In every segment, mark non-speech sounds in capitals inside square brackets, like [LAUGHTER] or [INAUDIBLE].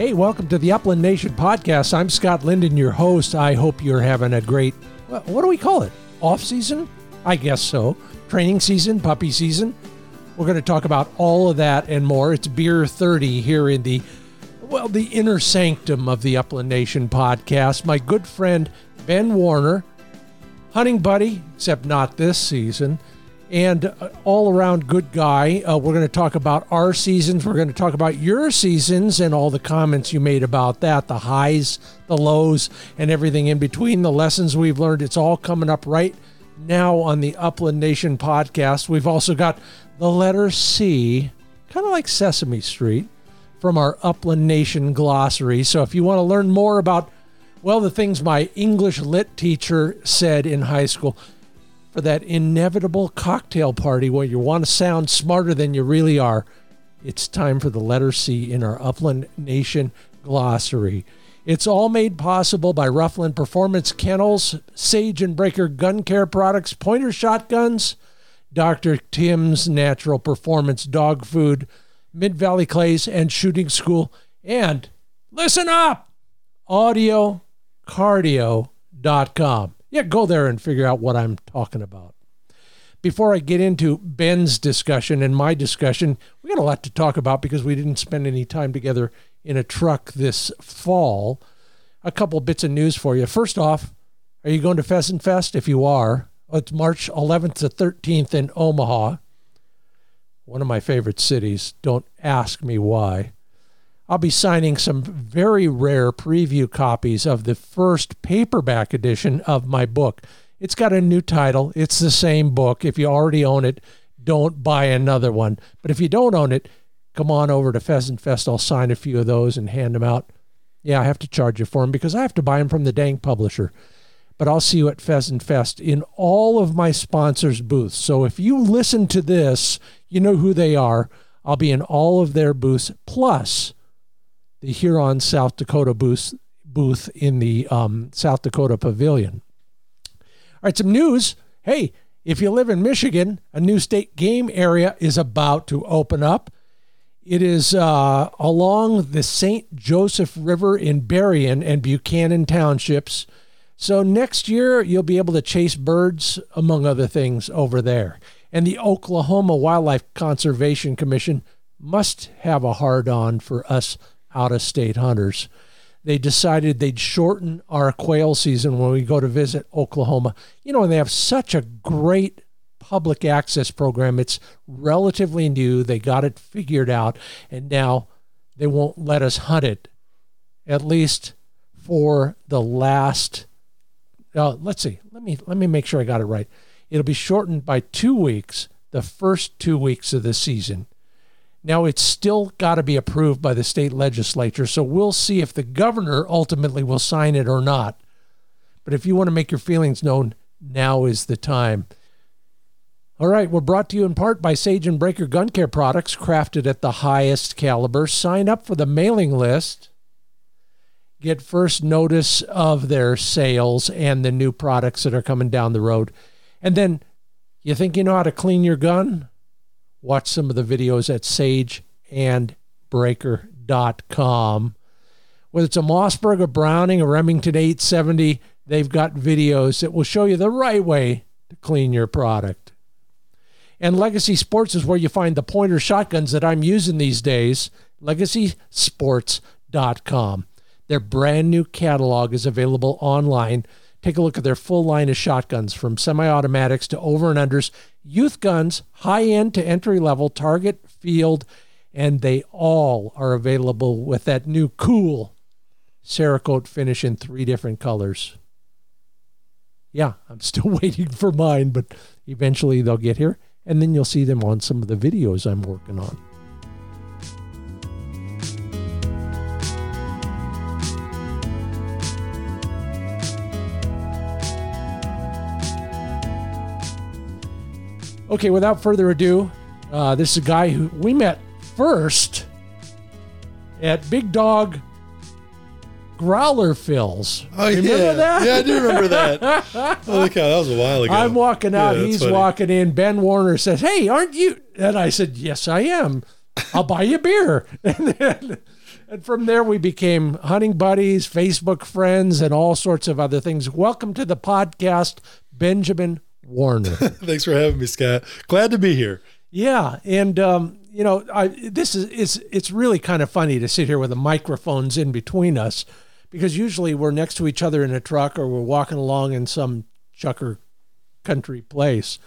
Hey, welcome to the Upland Nation podcast. I'm Scott Linden, your host. I hope you're having a great, what do we call it? Off season? I guess so. Training season, puppy season. We're going to talk about all of that and more. It's Beer 30 here in the, well, the inner sanctum of the Upland Nation podcast. My good friend Ben Warner, hunting buddy, except not this season and uh, all around good guy. Uh, we're going to talk about our seasons. We're going to talk about your seasons and all the comments you made about that, the highs, the lows, and everything in between, the lessons we've learned. It's all coming up right now on the Upland Nation podcast. We've also got the letter C, kind of like Sesame Street, from our Upland Nation glossary. So if you want to learn more about, well, the things my English lit teacher said in high school, for that inevitable cocktail party where you want to sound smarter than you really are, it's time for the letter C in our Upland Nation glossary. It's all made possible by Ruffland Performance Kennels, Sage and Braker Gun Care Products, Pointer Shotguns, Dr. Tim's Natural Performance Dog Food, Mid Valley Clays and Shooting School, and listen up, audiocardio.com yeah, go there and figure out what I'm talking about. Before I get into Ben's discussion and my discussion, we got a lot to talk about because we didn't spend any time together in a truck this fall. A couple bits of news for you. First off, are you going to Pheasant Fest? If you are, it's March 11th to 13th in Omaha, one of my favorite cities. Don't ask me why. I'll be signing some very rare preview copies of the first paperback edition of my book. It's got a new title. It's the same book. If you already own it, don't buy another one. But if you don't own it, come on over to Pheasant Fest. I'll sign a few of those and hand them out. Yeah, I have to charge you for them because I have to buy them from the dang publisher. But I'll see you at Pheasant Fest in all of my sponsors' booths. So if you listen to this, you know who they are. I'll be in all of their booths. Plus, the Huron South Dakota booth, booth in the um, South Dakota Pavilion. All right, some news. Hey, if you live in Michigan, a new state game area is about to open up. It is uh, along the St. Joseph River in Berrien and Buchanan townships. So next year, you'll be able to chase birds, among other things, over there. And the Oklahoma Wildlife Conservation Commission must have a hard on for us out of state hunters. They decided they'd shorten our quail season when we go to visit Oklahoma. You know, and they have such a great public access program. It's relatively new. They got it figured out, and now they won't let us hunt it, at least for the last. Uh, let's see. Let me let me make sure I got it right. It'll be shortened by two weeks. The first two weeks of the season. Now, it's still got to be approved by the state legislature, so we'll see if the governor ultimately will sign it or not. But if you want to make your feelings known, now is the time. All right, we're brought to you in part by Sage and Braker Gun Care products crafted at the highest caliber. Sign up for the mailing list. Get first notice of their sales and the new products that are coming down the road. And then, you think you know how to clean your gun? Watch some of the videos at sageandbraker.com. Whether it's a Mossberg, a Browning, a Remington 870, they've got videos that will show you the right way to clean your product. And Legacy Sports is where you find the pointer shotguns that I'm using these days. LegacySports.com. Their brand new catalog is available online Take a look at their full line of shotguns from semi automatics to over and unders, youth guns, high end to entry level, target, field, and they all are available with that new cool Cerakote finish in three different colors. Yeah, I'm still [LAUGHS] waiting for mine, but eventually they'll get here, and then you'll see them on some of the videos I'm working on. Okay, without further ado, uh, this is a guy who we met first at Big Dog Growler Fills. Oh, remember yeah. that? Yeah, I do remember that. [LAUGHS] Holy cow, that was a while ago. I'm walking out, yeah, he's funny. walking in. Ben Warner says, Hey, aren't you? And I said, Yes, I am. I'll buy you a beer. [LAUGHS] And then and from there, we became hunting buddies, Facebook friends, and all sorts of other things. Welcome to the podcast, Benjamin Warner. [LAUGHS] Thanks for having me, Scott. Glad to be here. Yeah, and um, you know, I, this is it's it's really kind of funny to sit here with the microphones in between us, because usually we're next to each other in a truck or we're walking along in some chukar country place,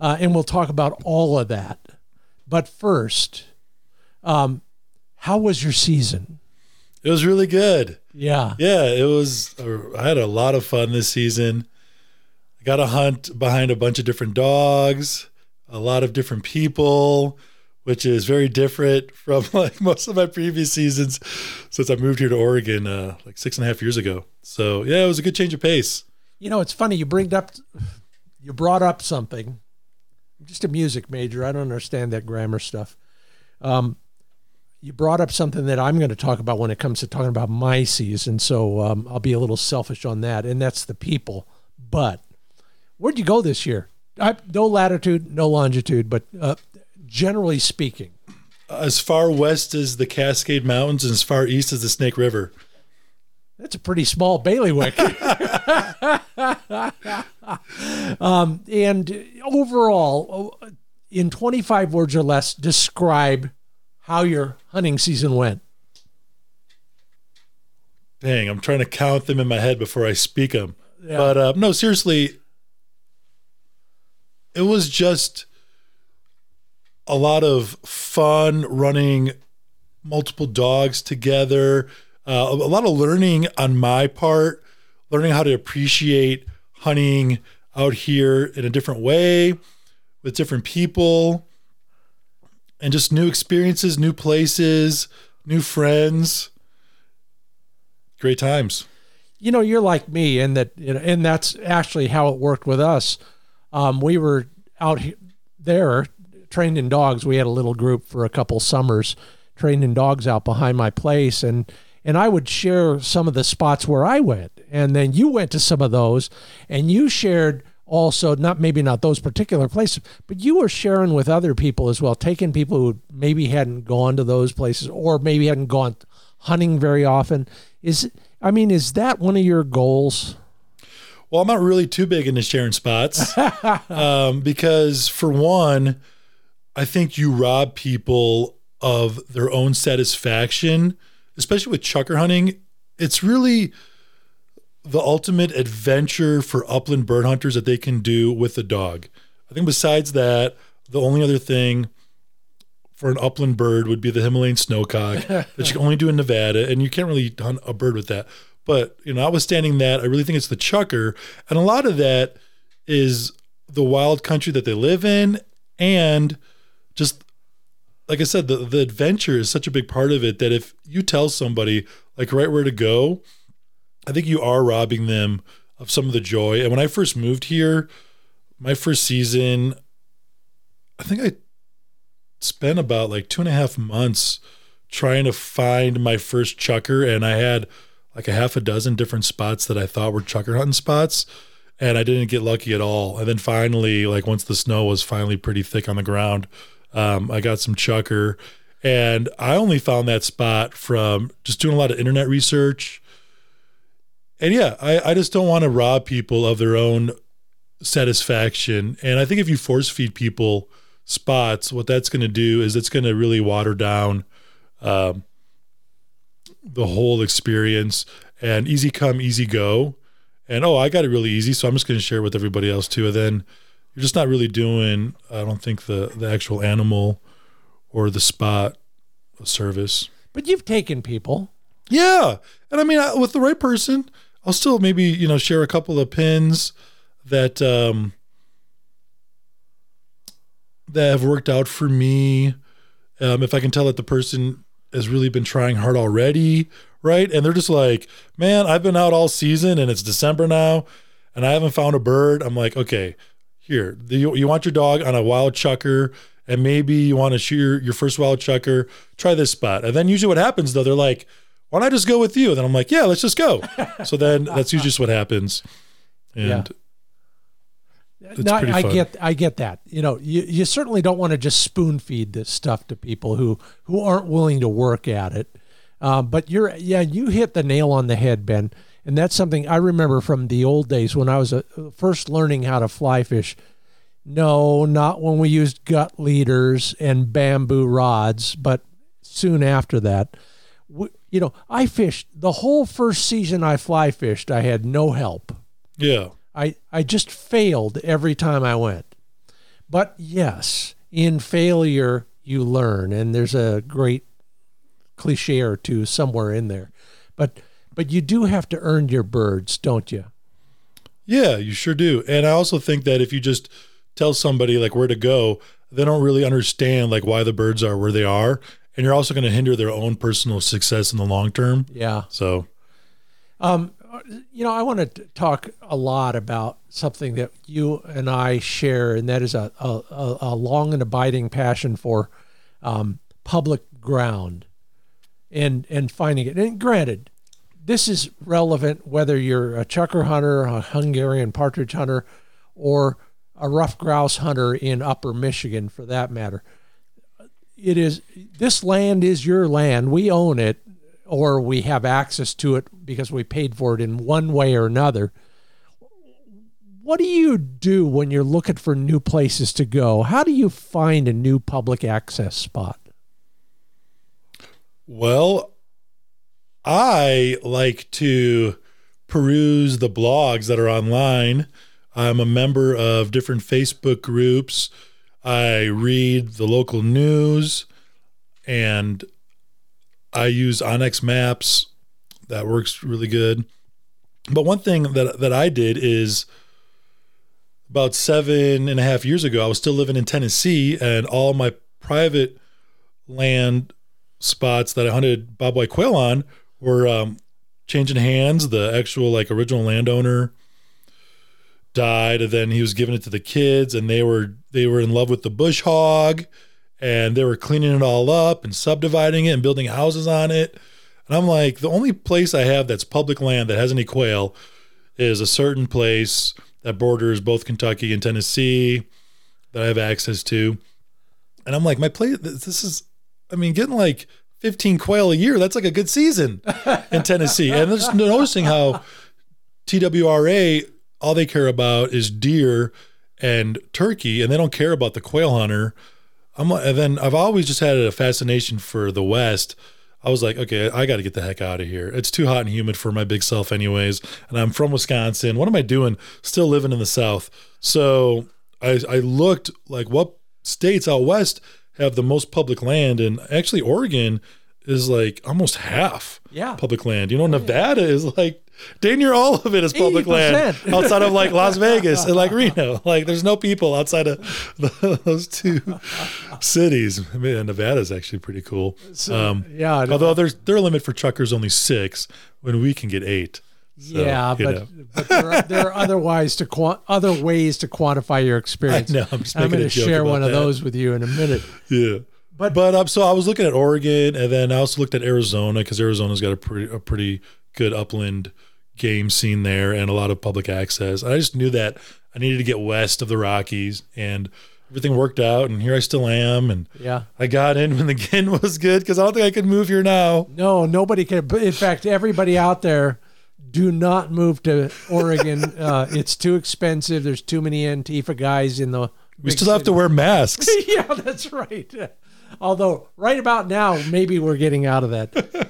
uh, and we'll talk about all of that. But first, um, how was your season? It was really good. Yeah, Yeah, it was. I had a lot of fun this season. Got to hunt behind a bunch of different dogs, a lot of different people, which is very different [LAUGHS] from like most of my previous seasons since I moved here to Oregon uh, like six and a half years ago. So yeah, it was a good change of pace. you know, it's funny you bring up, you brought up something. I'm just a music major. I don't understand that grammar stuff. Um, you brought up something that I'm going to talk about when it comes to talking about my season. So um, I'll be a little selfish on that, and that's the people. But where'd you go this year? I, no latitude, no longitude, but uh, generally speaking, As far west as the Cascade Mountains and as far east as the Snake River. That's a pretty small bailiwick. [LAUGHS] um, and overall, in 25 words or less, describe how your hunting season went. Dang, I'm trying to count them in my head before I speak them. Yeah. But uh, no, seriously, it was just a lot of fun running multiple dogs together. Uh, a lot of learning on my part, learning how to appreciate hunting out here in a different way with different people and just new experiences, new places, new friends. Great times. you know, you're like me, and that, and that's actually how it worked with us. Um, we were out he- there training dogs. We had a little group for a couple summers training dogs out behind my place, and and I would share some of the spots where I went, and then you went to some of those, and you shared also not maybe not those particular places, but you were sharing with other people as well, taking people who maybe hadn't gone to those places or maybe hadn't gone hunting very often. Is I mean, is that one of your goals? Well, I'm not really too big into sharing spots [LAUGHS] um, because, for one, I think you rob people of their own satisfaction, especially with chukar hunting. It's really the ultimate adventure for upland bird hunters that they can do with a dog. I think besides that, the only other thing for an upland bird would be the Himalayan snowcock that you can only do in Nevada, and you can't really hunt a bird with that. But you know, notwithstanding that, I really think it's the chukar, and a lot of that is the wild country that they live in, and just like I said, the the adventure is such a big part of it that if you tell somebody like right where to go, I think you are robbing them of some of the joy. And when I first moved here, my first season, I think I spent about like two and a half months trying to find my first chukar, and I had like a half a dozen different spots that I thought were chukar hunting spots, and I didn't get lucky at all. And then finally, like once the snow was finally pretty thick on the ground, um, I got some chukar, and I only found that spot from just doing a lot of internet research. And yeah, I, I just don't want to rob people of their own satisfaction. And I think if you force feed people spots, what that's going to do is it's going to really water down um, the whole experience and easy come, easy go. And oh, I got it really easy, so I'm just going to share with everybody else too. And then you're just not really doing, I don't think the the actual animal or the spot a service. But you've taken people. Yeah, and I mean, I- with the right person, I'll still maybe you know share a couple of pins that um that have worked out for me. Um, if I can tell that the person has really been trying hard already, right? And they're just like, man, I've been out all season and it's December now, and I haven't found a bird. I'm like, okay, here, you, you want your dog on a wild chukar, and maybe you want to shoot your, your first wild chukar. Try this spot, and then usually what happens though, they're like, why don't I just go with you? And then I'm like, yeah, let's just go. [LAUGHS] so then that's usually just what happens. And It's No, I get I get that. You know, you, you certainly don't want to just spoon feed this stuff to people who who aren't willing to work at it. Uh, but you're yeah, you hit the nail on the head, Ben. And that's something I remember from the old days when I was uh, first learning how to fly fish. No, not when we used gut leaders and bamboo rods, but soon after that. We, you know, I fished the whole first season I fly fished, I had no help. Yeah. I, I just failed every time I went. But yes, in failure, you learn. And there's a great cliche or two somewhere in there. But but you do have to earn your birds, don't you? Yeah, you sure do. And I also think that if you just tell somebody like where to go, they don't really understand like why the birds are where they are. And you're also going to hinder their own personal success in the long term. Yeah. So, um, you know, I want to talk a lot about something that you and I share, and that is a, a, a long and abiding passion for um, public ground and and finding it. And granted, this is relevant whether you're a chukar hunter, a Hungarian partridge hunter, or a rough grouse hunter in upper Michigan for that matter. It is this land is your land. We own it or we have access to it because we paid for it in one way or another. What do you do when you're looking for new places to go? How do you find a new public access spot? Well, I like to peruse the blogs that are online. I'm a member of different Facebook groups. I read the local news and I use onX Maps. That works really good. But one thing that, that I did is about seven and a half years ago, I was still living in Tennessee, and all my private land spots that I hunted bobwhite quail on were um, changing hands. The actual like original landowner died, and then he was giving it to the kids, and they were they were in love with the bush hog, and they were cleaning it all up and subdividing it and building houses on it. And I'm like, the only place I have that's public land that has any quail is a certain place that borders both Kentucky and Tennessee that I have access to. And I'm like, my place, this is, I mean, getting like 15 quail a year. That's like a good season in Tennessee. and just noticing how TWRA, all they care about is deer and turkey, and they don't care about the quail hunter. I'm, and then I've always just had a fascination for the West. I was like, okay, I got to get the heck out of here. It's too hot and humid for my big self, anyways. And I'm from Wisconsin. What am I doing still living in the South? So I, I looked like what states out West have the most public land, and actually Oregon is like almost half yeah. public land. You know, oh, Nevada is like dang near all of it is public 80%. land outside of like Las Vegas and like Reno. [LAUGHS] Like there's no people outside of the, [LAUGHS] those two cities. I mean, Nevada is actually pretty cool. Um, yeah. although there's their limit for chukars only six, when we can get eight. So, yeah, but, but there, are, there are other ways to quan- other ways to quantify your experience. I know, I'm I'm going to share one of those with you in a minute. [LAUGHS] Yeah. But but um, so I was looking at Oregon, and then I also looked at Arizona because Arizona's got a pretty a pretty good upland game scene there and a lot of public access. I just knew that I needed to get west of the Rockies, and everything worked out. And here I still am, and Yeah. I got in when the gin [LAUGHS] was good because I don't think I could move here now. No, nobody can. In fact, everybody out there, do not move to Oregon. [LAUGHS] uh, it's too expensive. There's too many Antifa guys in the. We still have to wear masks. [LAUGHS] yeah, that's right. Although right about now, maybe we're getting out of that.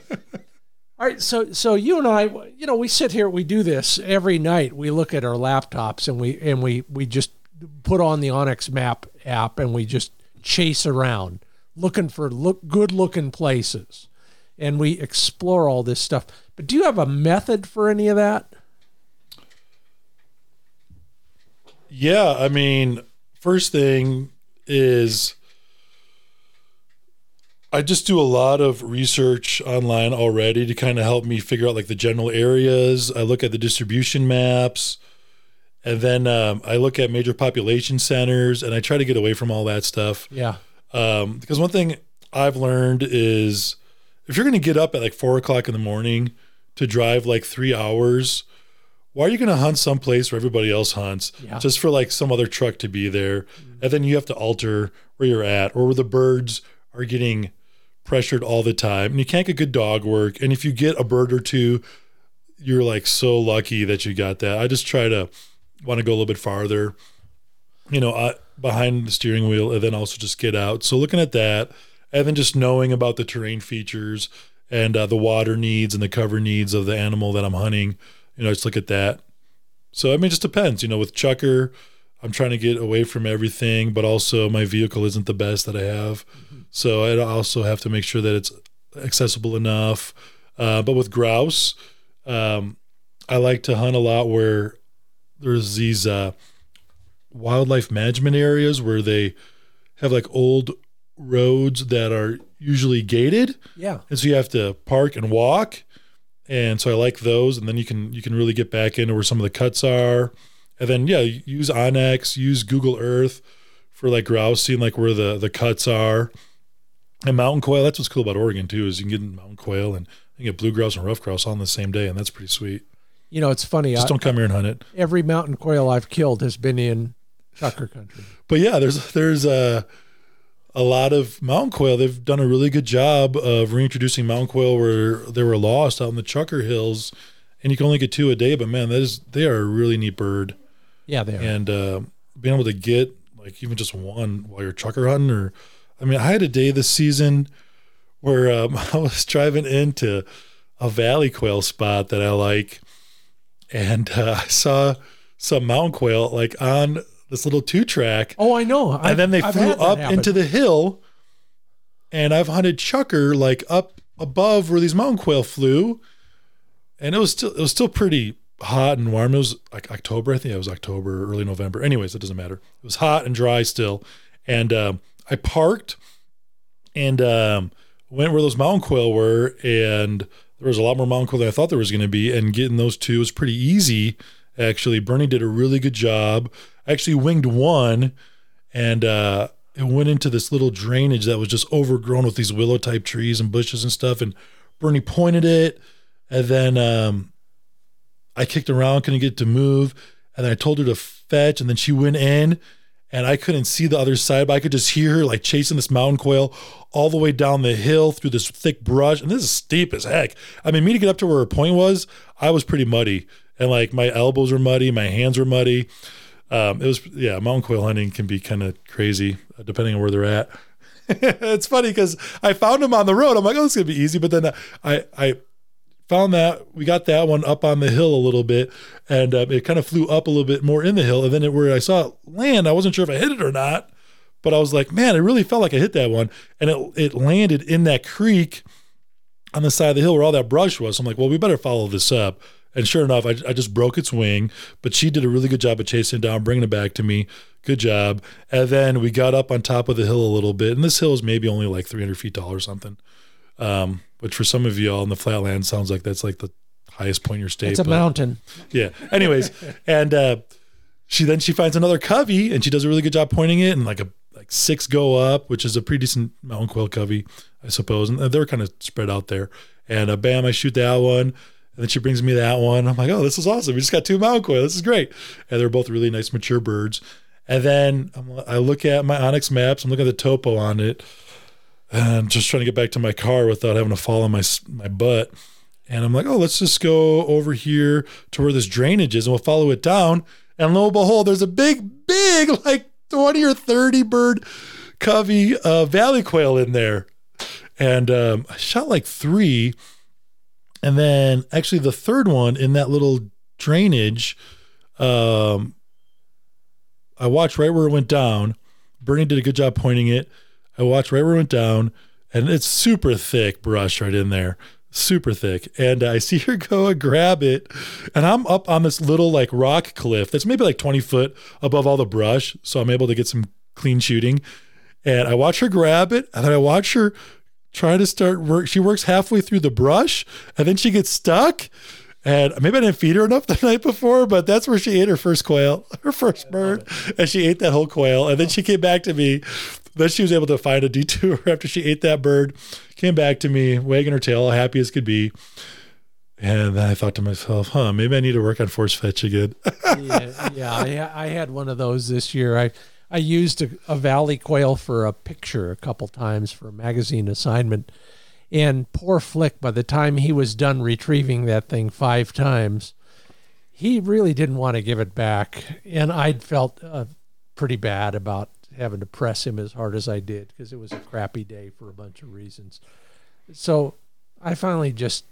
All right, so so you and I, you know, we sit here, we do this every night. We look at our laptops and we and we we just put on the onX Map app and we just chase around looking for look good looking places, and we explore all this stuff. But do you have a method for any of that? Yeah, I mean, first thing is I just do a lot of research online already to kind of help me figure out like the general areas. I look at the distribution maps, and then um, I look at major population centers, and I try to get away from all that stuff. Yeah, Um, because one thing I've learned is if you're going to get up at like four o'clock in the morning to drive like three hours, why are you going to hunt someplace where everybody else hunts Yeah. just for like some other truck to be there? And then you have to alter where you're at or where the birds are getting pressured all the time, and you can't get good dog work. And if you get a bird or two, you're like so lucky that you got that. I just try to want to go a little bit farther, you know, uh, behind the steering wheel, and then also just get out. So looking at that, and then just knowing about the terrain features and uh, the water needs and the cover needs of the animal that I'm hunting, you know, just look at that. So I mean, it just depends. You know, with Chukar, I'm trying to get away from everything, but also my vehicle isn't the best that I have. Mm-hmm. So I also have to make sure that it's accessible enough. Uh, but with grouse, um, I like to hunt a lot where there's these uh, wildlife management areas where they have like old roads that are usually gated. Yeah. And so you have to park and walk. And so I like those. And then you can you can really get back into where some of the cuts are. And then yeah, use onX, use Google Earth for like grouse, seeing like where the the cuts are. And mountain quail, that's what's cool about Oregon too, is you can get mountain quail and you get blue grouse and ruffed grouse all on the same day, and that's pretty sweet. You know, it's funny. Just I, don't come here and hunt it. Every mountain quail I've killed has been in Chukar country. But yeah, there's there's a a lot of mountain quail. They've done a really good job of reintroducing mountain quail where they were lost out in the Chukar Hills, and you can only get two a day. But man, that is they are a really neat bird. Yeah, they are. And uh, being able to get like even just one while you're Chukar hunting, or I mean, I had a day this season where um, [LAUGHS] I was driving into a valley quail spot that I like, and uh, [LAUGHS] I saw some mountain quail like on this little two track. Oh, I know. I've, and then they I've flew up happen. into the hill, and I've hunted chukar like up above where these mountain quail flew, and it was still it was still pretty hot and warm. It was like October, I think it was October, early November. Anyways, it doesn't matter. It was hot and dry still, and um, I parked and um, went where those mountain quail were, and there was a lot more mountain quail than I thought there was going to be, and getting those two was pretty easy. Actually, Bernie did a really good job. I actually winged one, and uh, it went into this little drainage that was just overgrown with these willow type trees and bushes and stuff. And Bernie pointed it, and then um, I kicked around, couldn't get it to move, and then I told her to fetch, and then she went in, and I couldn't see the other side, but I could just hear her like chasing this mountain quail all the way down the hill through this thick brush. And this is steep as heck. I mean, me to get up to where her point was, I was pretty muddy. And like my elbows were muddy, my hands were muddy. Um, it was, yeah, mountain quail hunting can be kind of crazy uh, depending on where they're at. [LAUGHS] it's funny because I found them on the road. I'm like, oh, it's gonna be easy. But then I, I found that we got that one up on the hill a little bit, and uh, it kind of flew up a little bit more in the hill. And then it, where I saw it land, I wasn't sure if I hit it or not, but I was like, man, it really felt like I hit that one, and it it landed in that creek on the side of the hill where all that brush was. So I'm like, well, we better follow this up. And sure enough, I, I just broke its wing, but she did a really good job of chasing it down, bringing it back to me. Good job. And then we got up on top of the hill a little bit, and this hill is maybe only like 300 feet tall or something. Um, which for some of y'all in the flatland sounds like that's like the highest point in your state. It's a but, mountain. Yeah. Anyways, [LAUGHS] and uh, she then she finds another covey and she does a really good job pointing it and like a like six go up, which is a pretty decent mountain quail covey, I suppose. And they're kind of spread out there. And uh, bam, I shoot that one. And then she brings me that one. I'm like, oh, this is awesome. We just got two mountain quail. This is great. And they're both really nice, mature birds. And then I look at my onX maps. I'm looking at the topo on it and just trying to get back to my car without having to fall on my my butt. And I'm like, oh, let's just go over here to where this drainage is, and we'll follow it down. And lo and behold, there's a big, big, [LAUGHS] like 20 or 30 bird covey uh, valley quail in there. And um, I shot like three. And then actually the third one in that little drainage, um, I watched right where it went down. Bernie did a good job pointing it. I watched right where it went down, and it's super thick brush right in there, super thick. And I see her [LAUGHS] go and grab it, and I'm up on this little like rock cliff that's maybe like 20 foot above all the brush, so I'm able to get some clean shooting. And I watch her grab it, and then I watch her try to start work. She works halfway through the brush, and then she gets stuck. And maybe I didn't feed her enough [LAUGHS] the night before, but that's where she ate her first quail, her first bird. And she ate that whole quail. And then she came back to me then she was able to find a detour [LAUGHS] after she ate that bird, came back to me, wagging her tail, happy as could be. And then I thought to myself, huh, maybe I need to work on force fetch again. [LAUGHS] yeah, yeah I, I, had one of those this year. I, I used a, a valley quail for a picture a couple times for a magazine assignment. And poor Flick, by the time he was done retrieving that thing five times, he really didn't want to give it back. And I'd felt uh, pretty bad about having to press him as hard as I did because it was a crappy day for a bunch of reasons. So I finally just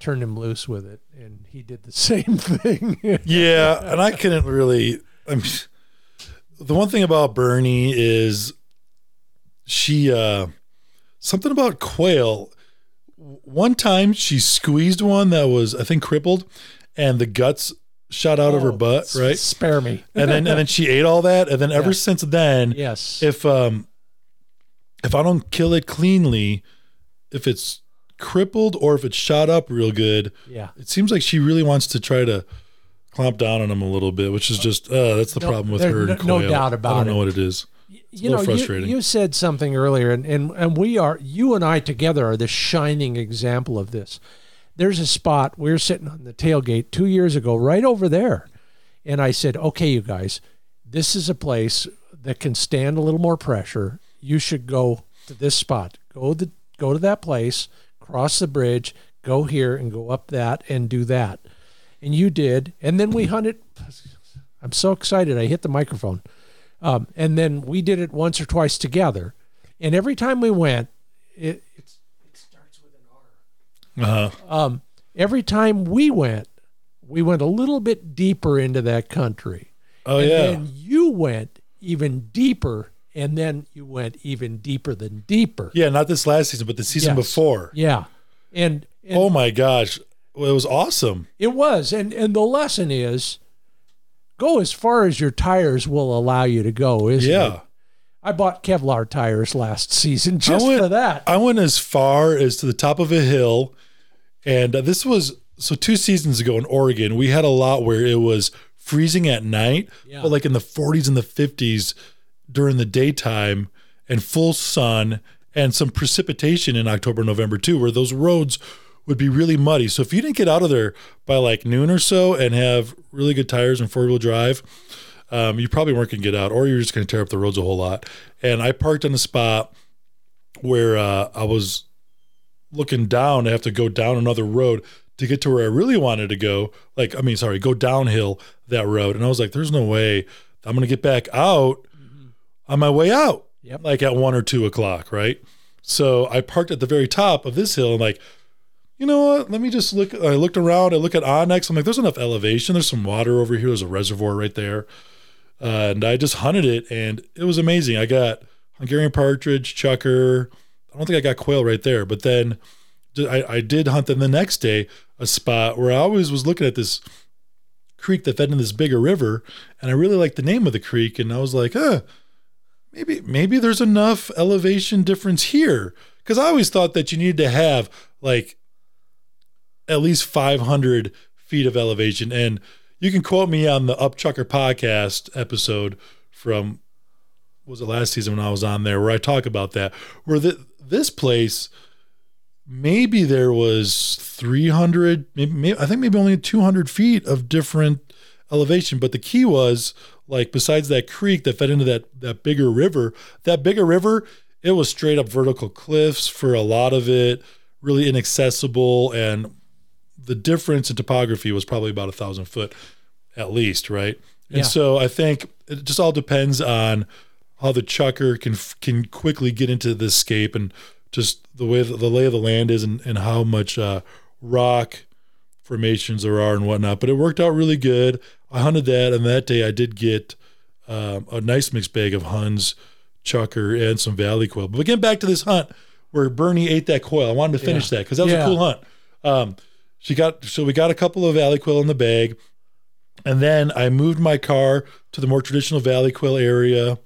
turned him loose with it, and he did the [LAUGHS] same thing. [LAUGHS] yeah, and I couldn't really. I mean, the one thing about Bernie is she uh something about quail. One time she squeezed one that was I think crippled, and the guts shot out of her Oh, butt. Right, Spare me. and then and then she ate all that, and then ever Yeah. since then, yes. if um if I don't kill it cleanly, if it's crippled or if it's shot up real good, yeah. it seems like she really wants to try to clamp down on him a little bit, which is just uh, that's the No, problem with her. no- and no quail. doubt I about don't know what it is. you a know, you, frustrating. you said something earlier, and, and and we are you and I together are the shining example of this. There's a spot we were sitting on the tailgate two years ago, right over there, and I said, "Okay, you guys, this is a place that can stand a little more pressure. You should go to this spot. Go the go to that place, cross the bridge, go here, and go up that, and do that." And you did, and then we hunted. I'm so excited. I hit the microphone. Um, and then we did it once or twice together. And every time we went, it, it's, it starts with an R. Uh-huh. Um, every time we went, we went a little bit deeper into that country. Oh and yeah, then you went even deeper, and then you went even deeper than deeper. yeah. Not this last season, but the season Yes. before. Yeah. And, and Oh my gosh, well, it was awesome. It was, and and the lesson is, go as far as your tires will allow you to go. Isn't Yeah. it? I bought Kevlar tires last season [LAUGHS] just went- for that. I went as far as to the top of a hill, and uh, this was so two seasons ago in Oregon. We had a lot where it was freezing at night, Yeah. but like in the 40s and the 50s during the daytime, and full sun and some precipitation in October, November too, where those roads would be really muddy. So if you didn't get out of there by like noon or so and have really good tires and four wheel drive, um, you probably weren't going to get out, or you're just going to tear up the roads a whole lot. And I parked on a spot where uh, I was looking down. I have to go down another road to get to where I really wanted to go. Like, I mean, sorry, go downhill that road. And I was like, there's no way I'm going to get back out on my way out, Yep. like at one or two o'clock, right? So I parked at the very top of this hill and like, you know what? Let me just look. I looked around. I look at onX. I'm like, there's enough elevation. There's some water over here. There's a reservoir right there. Uh, and I just hunted it, and it was amazing. I got Hungarian partridge, chukar. I don't think I got quail right there, but then I, I did hunt them the next day, a spot where I always was looking at this creek that fed into this bigger river, and I really liked the name of the creek, and I was like, huh, maybe maybe there's enough elevation difference here, because I always thought that you needed to have like at least 500 feet of elevation, and you can quote me on the Upchucker podcast episode from was it last season when I was on there where I talk about that where the, this place maybe there was 300 maybe, maybe I think maybe only 200 feet of different elevation but the key was like besides that creek that fed into that that bigger river that bigger river it was straight up vertical cliffs for a lot of it really inaccessible and the difference in topography was probably about a thousand foot at least, right? And Yeah. so I think it just all depends on how the chukar can can quickly get into the scape and just the way the, the lay of the land is and, and how much uh, rock formations there are and whatnot. But it worked out really good. I hunted that, and that day I did get um, a nice mixed bag of Huns, chukar, and some valley quail. But getting back to this hunt where Bernie ate that quail. I wanted to finish that because that was Yeah. a cool hunt. Um, she got so we got a couple of valley quail in the bag, and then I moved my car to the more traditional valley quail area.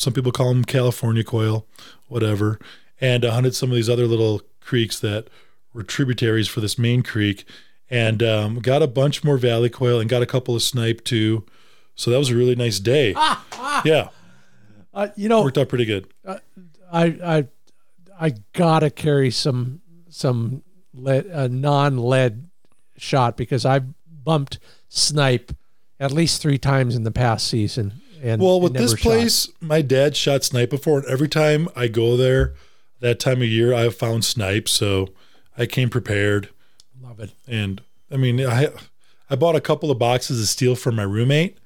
Some people call them California quail, whatever. And I hunted some of these other little creeks that were tributaries for this main creek, and um, got a bunch more valley quail and got a couple of snipe too. So that was a really nice day. [LAUGHS] Yeah, Uh, you know, worked out pretty good. I I I gotta carry some some lead, uh, non-lead shot because I've bumped snipe at least three times in the past season, And Well, with this shot. place, my dad shot snipe before, and every time I go there that time of year, I've found snipe. So I came prepared. love it. And I mean, I I bought a couple of boxes of steel for my roommate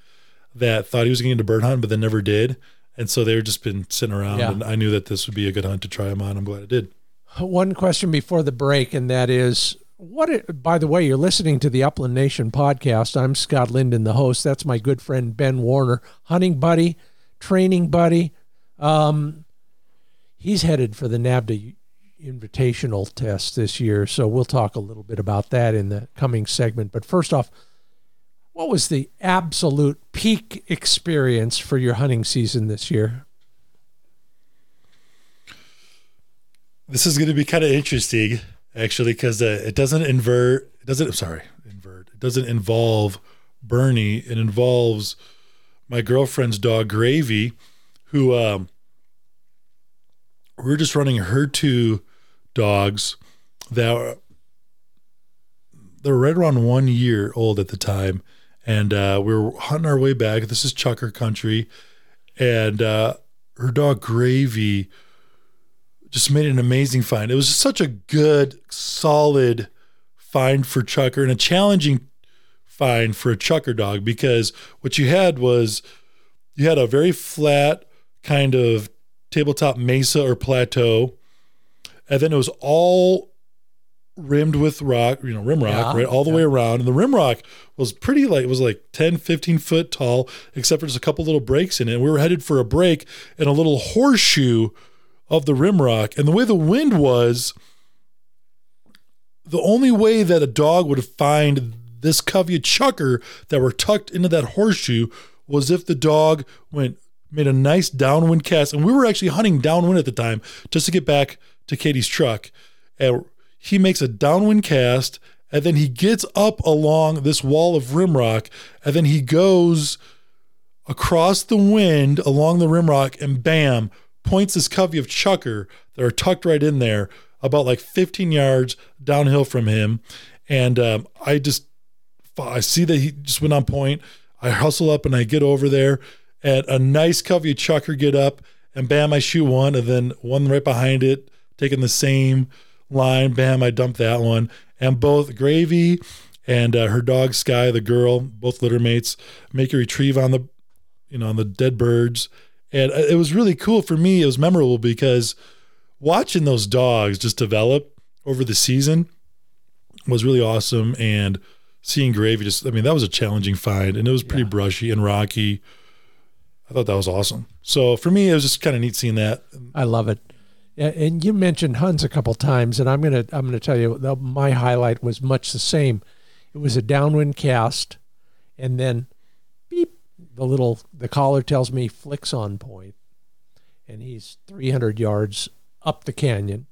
that thought he was going to bird hunt, but then never did. And so they've just been sitting around, Yeah. and I knew that this would be a good hunt to try them on. I'm glad I did. One question before the break, and that is what. It, by the way, you're listening to the Upland Nation podcast. I'm Scott Linden, the host. That's my good friend Ben Warner, hunting buddy, training buddy. Um, he's headed for the NAVHDA Invitational test this year, so we'll talk a little bit about that in the coming segment. But first off, what was the absolute peak experience for your hunting season this year? This is going to be kind of interesting, actually, because uh, it doesn't invert. It doesn't. Sorry, invert. It doesn't involve Bernie. It involves my girlfriend's dog Gravy, who um, we we're just running her two dogs that were, they were right around one year old at the time, and uh, we were hunting our way back. This is Chukar country, and uh, her dog Gravy just made an amazing find. It was just such a good, solid find for Chukar and a challenging find for a Chukar dog because what you had was you had a very flat kind of tabletop mesa or plateau, and then it was all rimmed with rock, you know, rim rock, Yeah, right, all the yeah. way around. And the rim rock was pretty like, it was like 10, 15 foot tall, except for just a couple little breaks in it. We were headed for a break and a little horseshoe of the rim rock. And the way the wind was, the only way that a dog would find this covey of chukar that were tucked into that horseshoe was if the dog went made a nice downwind cast. And we were actually hunting downwind at the time just to get back to Katie's truck. And he makes a downwind cast and then he gets up along this wall of rim rock and then he goes across the wind along the rim rock and bam points this covey of chukar that are tucked right in there about like 15 yards downhill from him. And um, i just i see that he just went on point. I hustle up and i get over there. And a nice covey of chukar get up and bam i shoot one. And then one right behind it taking the same line bam i dump that one. And both gravy and uh, her dog sky the girl both litter mates make a retrieve on the you know on the dead birds and uh, it was really cool for me it was memorable because watching those dogs just develop over the season was really awesome and seeing gravy just i mean that was a challenging find and it was pretty Yeah. brushy and rocky i thought that was awesome so for me it was just kind of neat seeing that I love it. Yeah, And you mentioned Huns a couple times, and I'm gonna I'm gonna tell you my highlight was much the same. It was a downwind cast, and then the little the collar tells me flicks on point, and he's 300 yards up the canyon.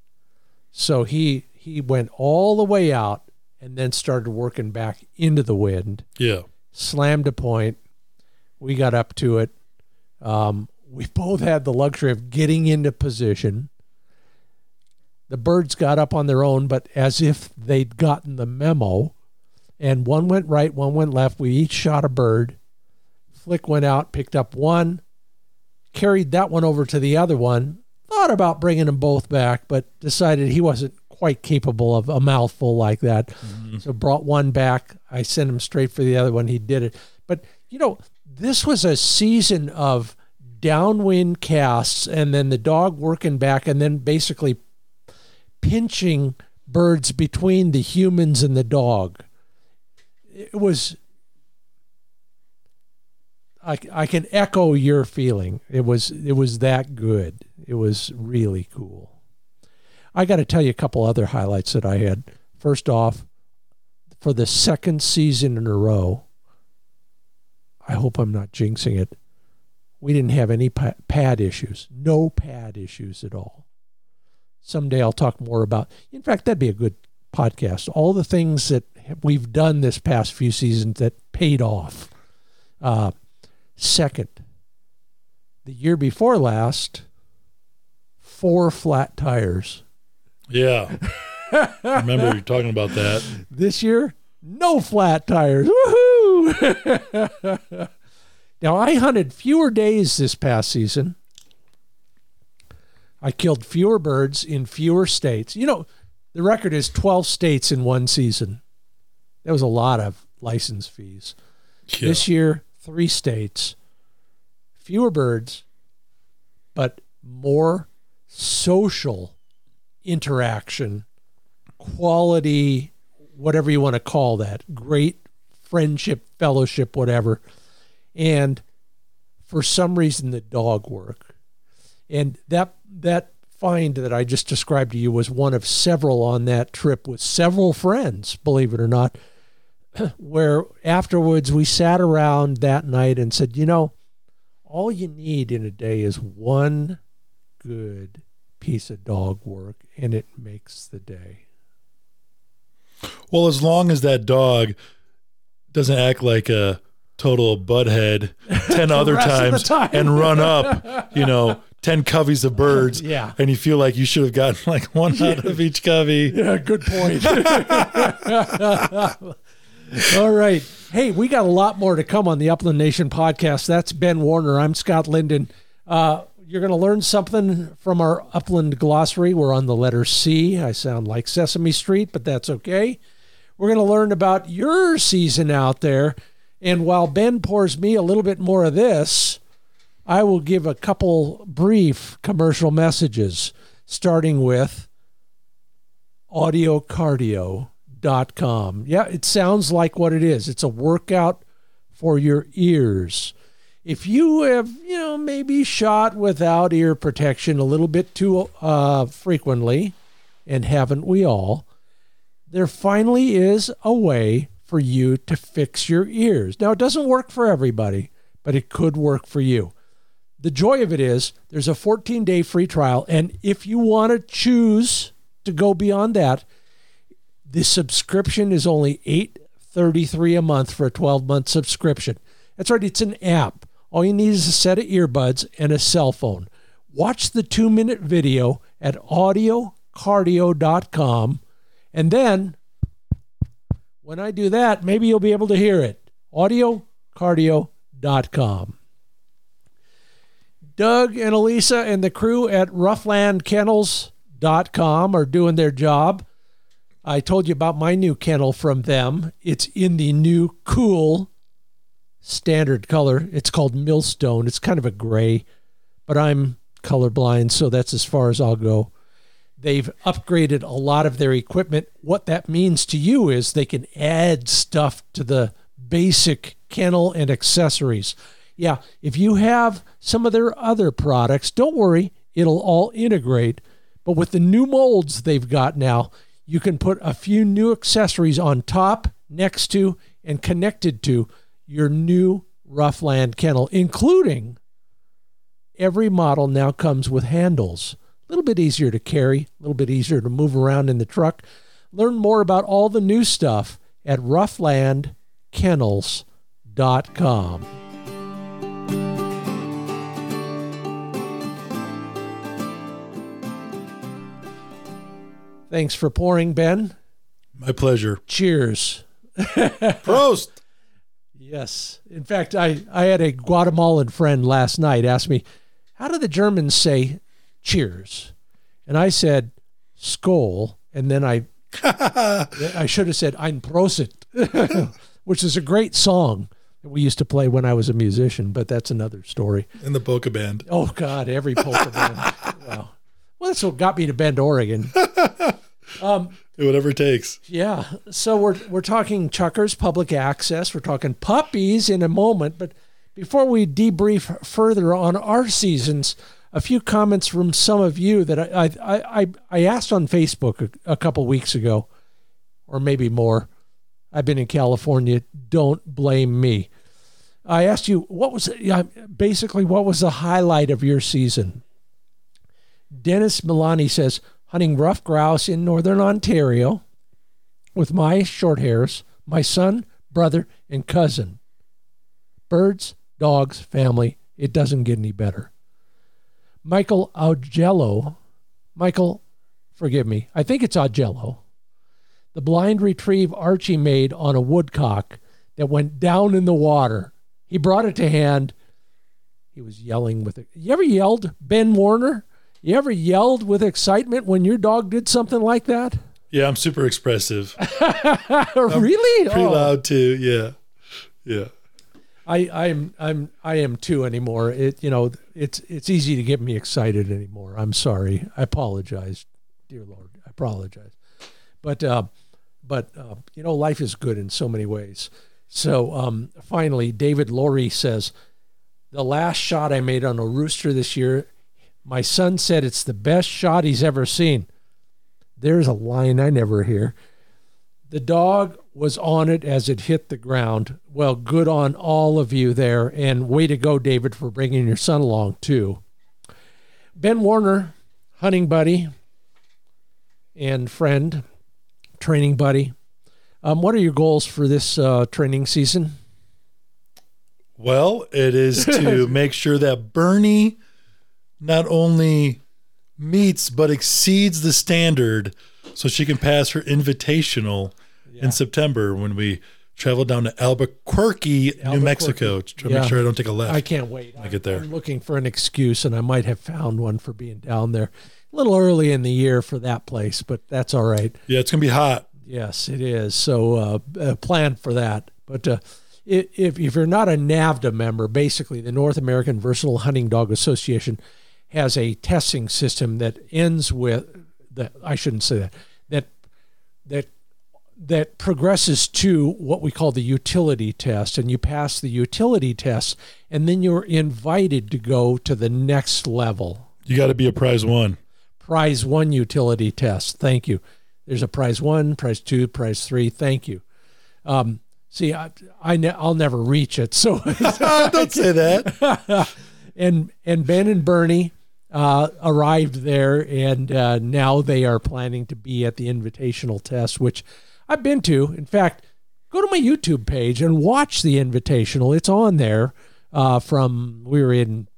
So he he went all the way out and then started working back into the wind yeah slammed a point. We got up to it. Um, we [LAUGHS] both had the luxury of getting into position. The birds got up on their own, but as if they'd gotten the memo. And one went right, one went left. We each shot a bird. Flick went out, picked up one, carried that one over to the other one. Thought about bringing them both back, but decided he wasn't quite capable of a mouthful like that. Mm-hmm. So brought one back. I sent him straight for the other one. He did it. But you know, this was a season of downwind casts and then the dog working back and then basically pinching birds between the humans and the dog. It was I, I can echo your feeling. It was it was that good. It was really cool. I got to tell you a couple other highlights that I had. First off, for the second season in a row, I hope I'm not jinxing it. We didn't have any pad issues. No pad issues at all. Someday I'll talk more about. In fact, that'd be a good podcast. All the things that we've done this past few seasons that paid off. Uh, second, the year before last, four flat tires. yeah I remember you talking about that [LAUGHS] This year, no flat tires. Woohoo! [LAUGHS] Now, I hunted fewer days this past season. I killed fewer birds in fewer states. You know, the record is 12 states in one season. That was a lot of license fees. Yeah. This year, three states, fewer birds, but more social interaction, quality, whatever you want to call that, great friendship, fellowship, whatever. And for some reason, the dog work. And that that find that I just described to you was one of several on that trip with several friends, believe it or not, [COUGHS] where afterwards we sat around that night and said, you know, all you need in a day is one good piece of dog work and it makes the day. Well, as long as that dog doesn't act like a total butthead [LAUGHS] 10 other rest of the times time. and run up, [LAUGHS] you know, 10 coveys of birds. [LAUGHS] Yeah. And you feel like you should have gotten like one out of each covey. Yeah, good point. All right. Hey, we got a lot more to come on the Upland Nation podcast. That's Ben Warner. I'm Scott Linden. Uh, you're going to learn something from our Upland glossary. We're on the letter C. I sound like Sesame Street, but that's okay. We're going to learn about your season out there. And while Ben pours me a little bit more of this, I will give a couple brief commercial messages, starting with audiocardio.com. Yeah, it sounds like what it is. It's a workout for your ears. If you have, you know, maybe shot without ear protection a little bit too uh, frequently, and haven't we all, there finally is a way for you to fix your ears. Now, it doesn't work for everybody, but it could work for you. The joy of it is there's a 14 day free trial. And if you want to choose to go beyond that, the subscription is only $8.33 a month for a 12 month subscription. That's right, it's an app. All you need is a set of earbuds and a cell phone. Watch the two minute video at audiocardio.com. And then when I do that, maybe you'll be able to hear it. audiocardio.com. Doug and Elisa and the crew at rufflandkennels.com are doing their job. I told you about my new kennel from them. It's in the new cool standard color. It's called Millstone. It's kind of a gray, but I'm colorblind, so that's as far as I'll go. They've upgraded a lot of their equipment. What that means to you is they can add stuff to the basic kennel and accessories. Yeah, if you have some of their other products, don't worry, it'll all integrate. But with the new molds they've got now, you can put a few new accessories on top, next to, and connected to your new Ruff Land kennel, including every model now comes with handles. A little bit easier to carry, a little bit easier to move around in the truck. Learn more about all the new stuff at rufflandkennels.com. Thanks for pouring, Ben. My pleasure. Cheers. [LAUGHS] Prost. Yes. In fact, I, I had a Guatemalan friend last night ask me, how do the Germans say cheers? And I said, Skol. And then I [LAUGHS] I should have said Ein Prosit, [LAUGHS] which is a great song that we used to play when I was a musician, but that's another story. In the polka band. Oh God, every polka band. Wow. Well, that's what got me to Bend, Oregon. Um, whatever it takes. Yeah. So we're we're talking chukars, public access. We're talking puppies in a moment, but before we debrief further on our seasons, a few comments from some of you that I I I, I asked on Facebook a, a couple weeks ago, or maybe more. I've been in California. Don't blame me. I asked you what was basically what was the highlight of your season. Dennis Milani says hunting rough grouse in northern Ontario with my short hairs, my son, brother, and cousin. Birds, dogs, family. It doesn't get any better. Michael Augello, Michael, forgive me, I think it's Augello. The blind retrieve Archie made on a woodcock that went down in the water. He brought it to hand he was yelling with it. You ever yelled, Ben Warner? You ever yelled with excitement when your dog did something like that? Yeah, I'm super expressive. [LAUGHS] really? Pretty Oh. loud too. Yeah. Yeah. I, I'm I'm I am too anymore. It you know it's it's easy to get me excited anymore. I'm sorry. I apologize, dear Lord. I apologize. But uh, but uh, you know life is good in so many ways. So um, finally, David Laurie says, the last shot I made on a rooster this year, my son said it's the best shot he's ever seen. There's a line I never hear. The dog was on it as it hit the ground. Well, good on all of you there, and way to go, David, for bringing your son along too. Ben Warner, hunting buddy and friend, training buddy. Um, what are your goals for this uh, training season? Well, it is to [LAUGHS] make sure that Bernie not only meets but exceeds the standard so she can pass her invitational in September when we travel down to Albuquerque, New Mexico to Yeah. make sure I don't take a left. I can't wait. I get there. I'm looking for an excuse, and I might have found one for being down there. A little early in the year for that place, but that's all right. yeah, it's going to be hot. Yes, it is. So uh, uh, plan for that. But uh, if if you're not a NAVHDA member, basically the North American Versatile Hunting Dog Association has a testing system that ends with that. I shouldn't say that. That that that progresses to what we call the utility test, and you pass the utility test, and then you're invited to go to the next level You got to be a prize one. prize one utility test. Thank you. There's a prize one, prize two, prize three. Thank you. Um, see, I, I ne- I'll never reach it. So, [LAUGHS] don't say that. [LAUGHS] and and Ben and Bernie uh, arrived there, and uh, now they are planning to be at the invitational test, which I've been to. In fact, go to my YouTube page and watch the invitational. It's on there. Uh, from we were in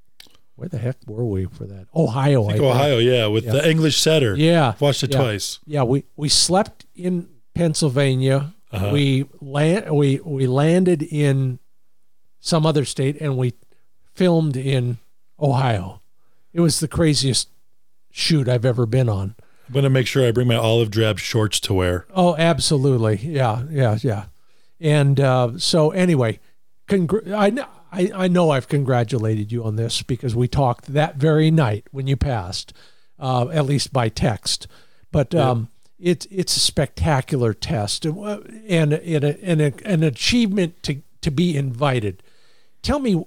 where the heck were we for that? Ohio, I think. Ohio, yeah, with the English setter. Yeah, Watched it yeah. twice. Yeah, we we slept in Pennsylvania. Uh-huh. We land we we landed in some other state and we filmed in Ohio. It was the craziest shoot I've ever been on. I'm going to make sure I bring my olive drab shorts to wear. Oh, absolutely. Yeah, yeah, yeah. And uh, so anyway, congr- I, I I know I've congratulated you on this because we talked that very night when you passed, uh, at least by text. But um, it's it's a spectacular test and and and, a, and a, an achievement to to be invited. Tell me.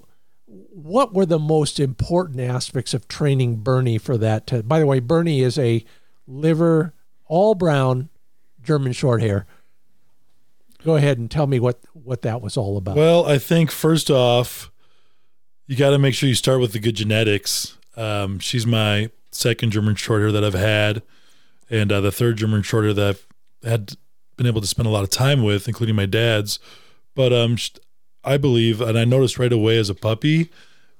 What were the most important aspects of training Bernie for that? By the way, Bernie is a liver, all brown German short hair. Go ahead and tell me what what that was all about. Well, I think first off, you got to make sure you start with the good genetics. Um, she's my second German Shorthair that I've had, and uh, the third German Shorthair that I've had been able to spend a lot of time with, including my dad's. But um, I believe, and I noticed right away as a puppy,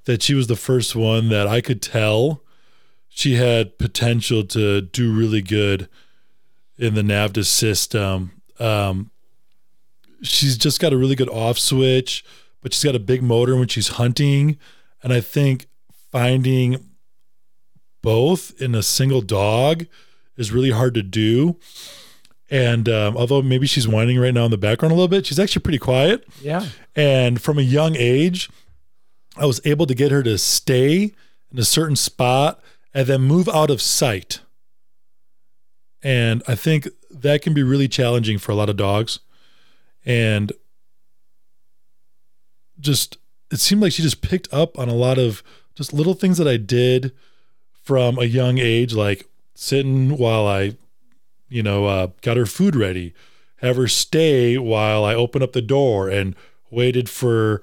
that she was the first one that I could tell she had potential to do really good in the NAVHDA system. Um, she's just got a really good off switch, but she's got a big motor when she's hunting. And I think finding both in a single dog is really hard to do. And um, although maybe she's whining right now in the background a little bit, she's actually pretty quiet. yeah, And from a young age, I was able to get her to stay in a certain spot and then move out of sight. And I think that can be really challenging for a lot of dogs. And just, it seemed like she just picked up on a lot of just little things that I did from a young age, like sitting while I, you know, uh, got her food ready, have her stay while I open up the door and waited for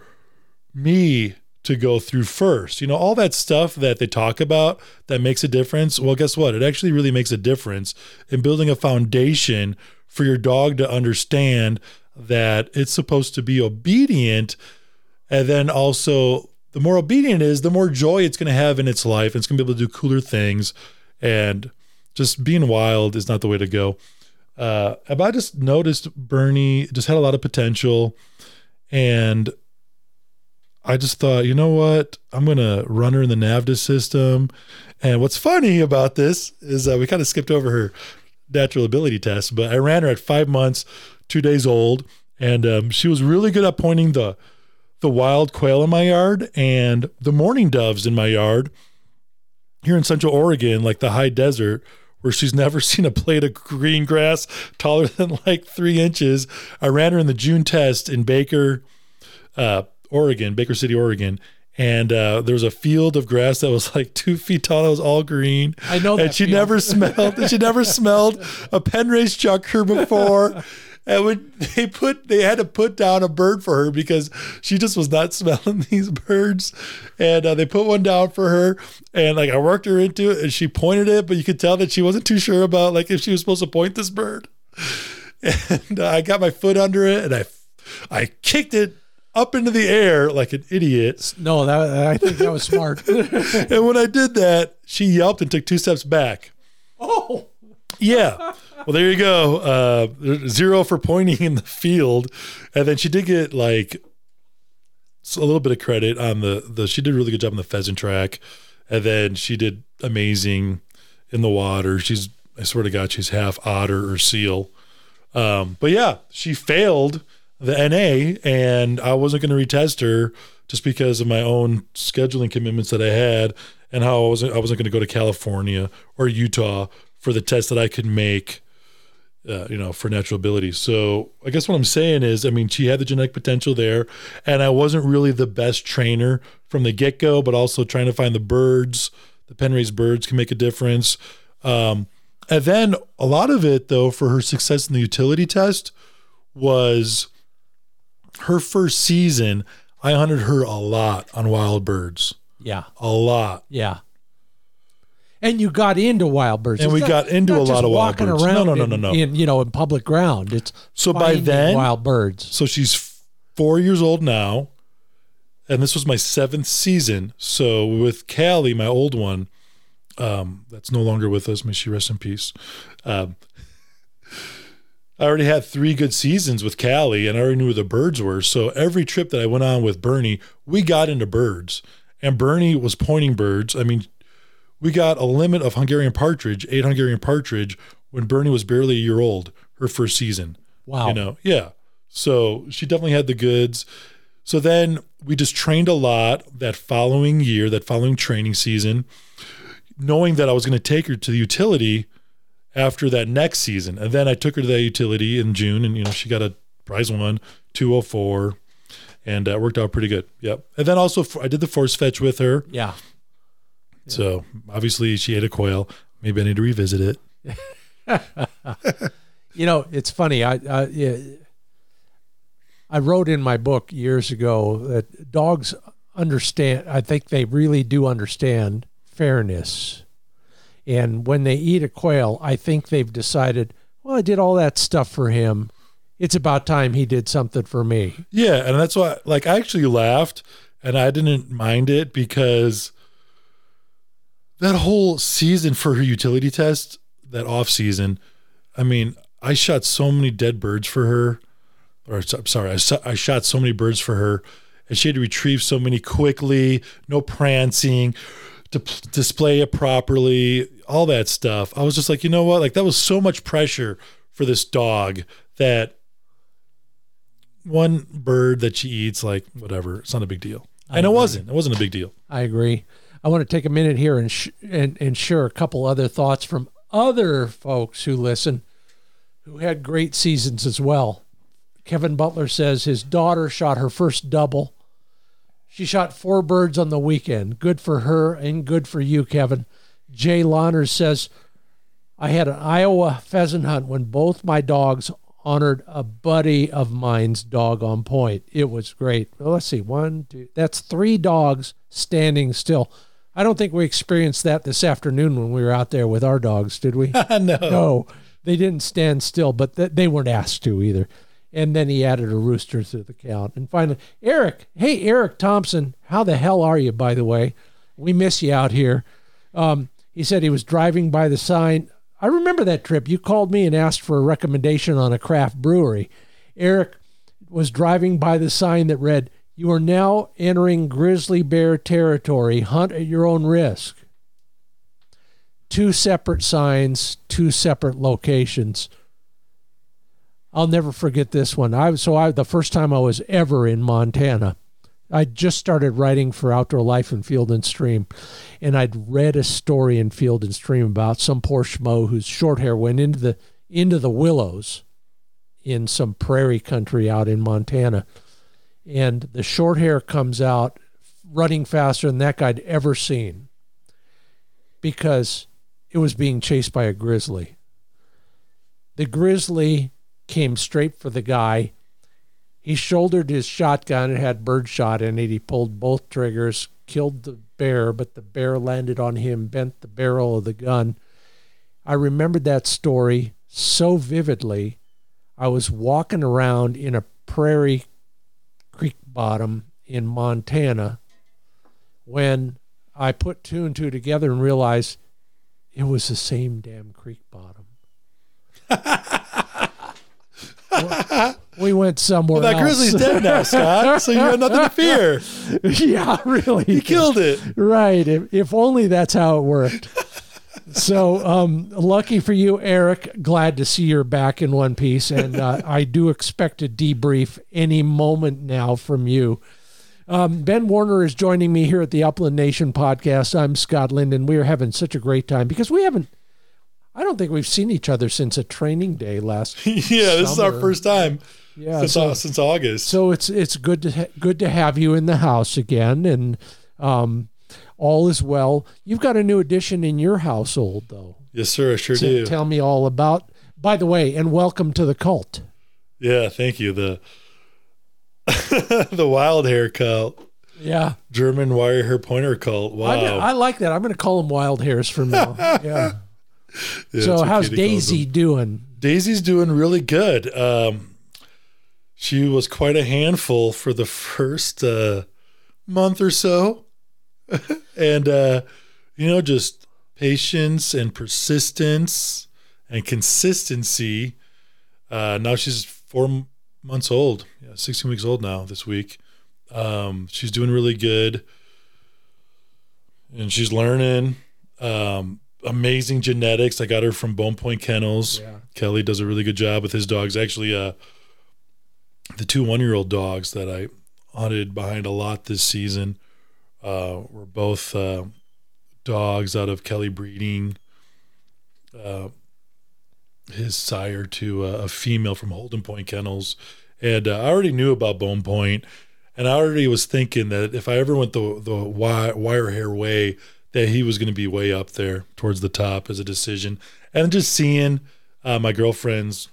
me to go through first. You know, all that stuff that they talk about that makes a difference. Well, guess what? It actually really makes a difference in building a foundation for your dog to understand that it's supposed to be obedient. And then also, the more obedient is, the more joy it's going to have in its life. and It's going to be able to do cooler things. And just being wild is not the way to go. Uh, but I just noticed Bernie just had a lot of potential. And I just thought, you know what? I'm to run her in the NAVHDA system. And what's funny about this is uh, we kind of skipped over her natural ability test, but I ran her at five months, two days old, and um, she was really good at pointing the the wild quail in my yard and the mourning doves in my yard here in Central Oregon, like the high desert, where she's never [LAUGHS] seen a blade of green grass taller than like three inches. I ran her in the June test in Baker, uh, Oregon, Baker City, Oregon. And uh, there was a field of grass that was like two feet tall. That was all green. I know And that she field. never smelled. she never smelled a pen race chukar before. [LAUGHS] And when they put, they had to put down a bird for her because she just was not [LAUGHS] smelling these birds. And uh, they put one down for her, and like I worked her into it, and she pointed it, but you could tell that she wasn't too sure about like if she was supposed to point this bird. [LAUGHS] And uh, I got my foot under it, and I, I kicked it up into the air like an idiot. No, that I think that was smart. [LAUGHS] And when I did that, she yelped and took two steps back. oh, Yeah. Well, there you go. Uh, zero for pointing in the field, and then she did get like a little bit of credit on the the. She did a really good job on the pheasant track, and then she did amazing in the water. She's I swear to God, she's half otter or seal. Um, but yeah, she failed the NA, and I wasn't going to retest her just because of my own scheduling commitments that I had, and how I wasn't I wasn't going to go to California or Utah for the test that I could make. Uh, you know, for natural ability. So I guess what I'm saying is, I mean, she had the genetic potential there, and I wasn't really the best trainer from the get go, but also trying to find the birds, the pen raised birds can make a difference. Um, and then a lot of it, though, for her success in the utility test was her first season. I hunted her a lot on wild birds, yeah, a lot. yeah. And you got into wild birds, And It's we not- got into a lot of wild walking birds. No, around no, no, in, no, no. In, you know, in public ground. It's So by then, wild birds. So she's four years old now, and this was my seventh season. So with Callie, my old one, um, that's no longer with us. May she rest in peace. Um, [LAUGHS] I already had three good seasons with Callie, and I already knew where the birds were. So every trip that I went on with Bernie, we got into birds, and Bernie was pointing birds. I mean, we got a limit of Hungarian partridge, eight Hungarian partridge, when Bernie was barely a year old, her first season. Wow. You know, yeah. So she definitely had the goods. So then we just trained a lot that following year, that following training season, knowing that I was going to take her to the utility after that next season. And then I took her to that utility in June and, you know, she got a prize one, 204, and that worked out pretty good. Yep. And then also I did the force fetch with her. Yeah. So obviously she ate a quail. Maybe I need to revisit it. [LAUGHS] You know, it's funny. I I, yeah, I wrote in my book years ago that dogs understand. I think they really do understand fairness, and when they eat a quail, I think they've decided. Well, I did all that stuff for him. It's about time he did something for me. Yeah, and that's why like I actually laughed and I didn't mind it because that whole season for her utility test, that off season, I mean, I shot so many dead birds for her. Or I'm sorry, I, I shot so many birds for her, and she had to retrieve so many quickly, no prancing, to display it properly, all that stuff. I was just like, you know what? Like that was so much pressure for this dog that one bird that she eats, like whatever, it's not a big deal. I and it wasn't. It wasn't a big deal. I agree. I want to take a minute here and sh- and, and share a couple other thoughts from other folks who listen who had great seasons as well. Kevin Butler says his daughter shot her first double. She shot four birds on the weekend. Good for her and good for you, Kevin. Jay Lawners says, I had an Iowa pheasant hunt when both my dogs honored a buddy of mine's dog on point. It was great. Well, let's see, one, two, that's three dogs standing still. I don't think we experienced that this afternoon when we were out there with our dogs, did we? [LAUGHS] no. no, they didn't stand still, but th- they weren't asked to either. And then he added a rooster to the count. And finally, Eric, hey, Eric Thompson, how the hell are you, by the way? We miss you out here. Um, he said he was driving by the sign. I remember that trip. You called me and asked for a recommendation on a craft brewery. Eric was driving by the sign that read You are now entering grizzly bear territory. Hunt at your own risk. Two separate signs, two separate locations. I'll never forget this one. I so I the first time I was ever in Montana. I just started writing for Outdoor Life and Field and Stream, and I'd read a story in Field and Stream about some poor schmo whose short hair went into the into the willows in some prairie country out in Montana, and the short hair comes out running faster than that guy'd ever seen because it was being chased by a grizzly. The grizzly came straight for the guy. He shouldered his shotgun. It had birdshot in it. He pulled both triggers, killed the bear, but the bear landed on him, bent the barrel of the gun. I remembered that story so vividly. I was walking around in a prairie bottom in Montana when I put two and two together and realized it was the same damn creek bottom. [LAUGHS] we went somewhere Well, that else. grizzly's dead now, Scott. So you have nothing to [LAUGHS] fear. yeah, really. He killed it. Right. If, if only that's how it worked. So um, lucky for you, Eric. Glad to see you're back in one piece, and uh, I do expect a debrief any moment now from you. Um, ben Warner is joining me here at the Upland Nation podcast. I'm Scott Linden. We are having such a great time because we haven't. I don't think we've seen each other since a training day last. [LAUGHS] yeah, this is our first time Yeah, since, so- since August. So it's it's good to ha- good to have you in the house again, and um, all is well. You've got a new addition in your household, though. yes, sir. I sure So do. tell me all about. By the way, and welcome to the cult. Yeah, thank you. The [LAUGHS] the wild hair cult, Yeah, German wire hair pointer cult. Wow. I, I like that. I'm going to call them wild hairs from now. [LAUGHS] Yeah. Yeah, so how's Katie Daisy doing? Daisy's doing really good. Um, she was quite a handful for the first uh, month or so, [LAUGHS] and uh, you know, just patience and persistence and consistency. Uh, now she's four months old. Yeah, sixteen weeks old now. This week, um, she's doing really good, and she's learning. Um, amazing genetics. I got her from Bone Point Kennels. Yeah. Kelly does a really good job with his dogs. Actually, uh, the two one year old dogs that I hunted behind a lot this season uh, were both uh, dogs out of Kelly breeding. Uh, his sire to a, a female from Holden Point Kennels, and uh, I already knew about Bone Point, and I already was thinking that if I ever went the the wi- wire hair way, that he was going to be way up there towards the top as a decision, and just seeing uh, my girlfriend's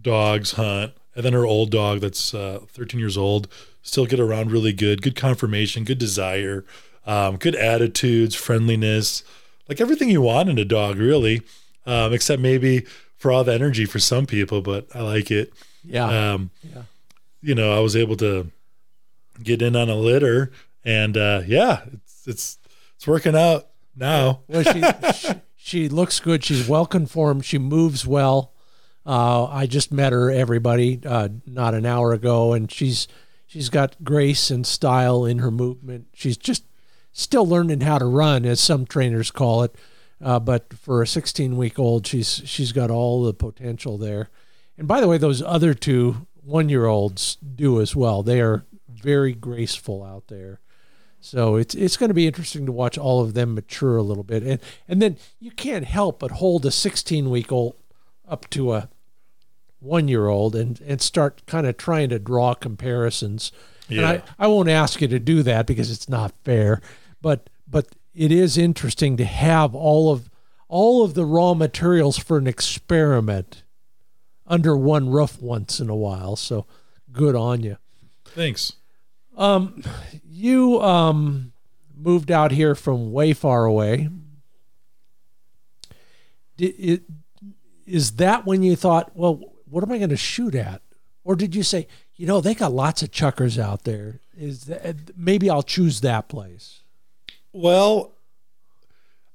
dogs hunt, and then her old dog that's uh, 13 years old still get around really good, good conformation, good desire, um, good attitudes, friendliness, like everything you want in a dog, really, um, except maybe for all the energy for some people, but I like it. Yeah. Um, Yeah. You know, I was able to get in on a litter, and uh, yeah, it's it's it's working out now. well, she, she she looks good. She's well conformed. She moves well. Uh, I just met her, everybody, uh, not an hour ago, and she's she's got grace and style in her movement. She's just still learning how to run, as some trainers call it. Uh, but for a 16 week old, she's she's got all the potential there. And by the way, those other two one year olds do as well. They are very graceful out there. So it's it's going to be interesting to watch all of them mature a little bit, and and then you can't help but hold a 16 week old up to a one year old and and start kind of trying to draw comparisons. And Yeah. I, I won't ask you to do that because it's not fair, but but it is interesting to have all of all of the raw materials for an experiment under one roof once in a while. So good on you. Thanks. Um, you um moved out here from way far away. Did it is that when you thought, well, what am I going to shoot at? Or did you say, you know, they got lots of chukars out there. Is that, maybe I'll choose that place? Well,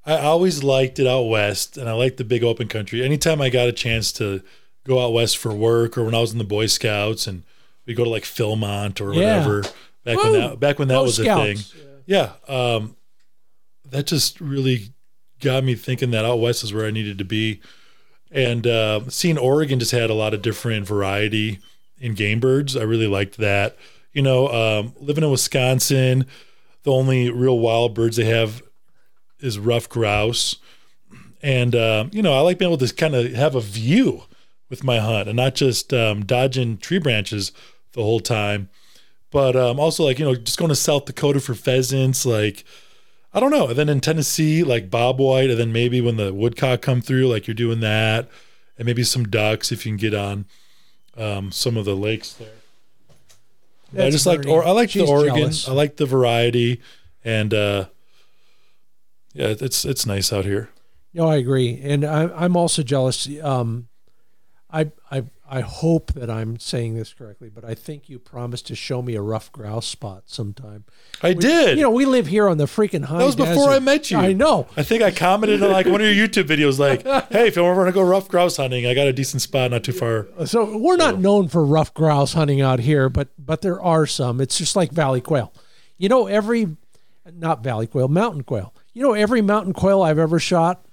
I always liked it out west, and I liked the big open country. Anytime I got a chance to go out west for work, or when I was in the Boy Scouts, and we go to like Philmont or Yeah. whatever, back when that back when that was a thing. Yeah, um, that just really got me thinking that out west is where I needed to be, and uh, seeing Oregon just had a lot of different variety in game birds. I really liked that. You know, um, living in Wisconsin, the only real wild birds they have is rough grouse, and um, you know I like being able to kind of have a view with my hunt and not just um, dodging tree branches the whole time but um, also like you know just going to South Dakota for pheasants, like I don't know. And then in Tennessee, like bob white, and then maybe when the woodcock come through, like you're doing that, and maybe some ducks if you can get on um, some of the lakes there. I just like or I like the Oregon. jealous. I like the variety, and uh, yeah, it's it's nice out here. No, I agree, and I, I'm also jealous. Um, I I I hope that I'm saying this correctly, but I think you promised to show me a rough grouse spot sometime. I did. You know, we live here on the freaking high. that was before. I met you. I know. I think I commented on like one of your YouTube videos, like, [LAUGHS] "Hey, if you ever want to go rough grouse hunting, I got a decent spot not too far." So we're not known for rough grouse hunting out here, but but there are some. It's just like valley quail. You know, every not valley quail, mountain quail. You know, every mountain quail I've ever shot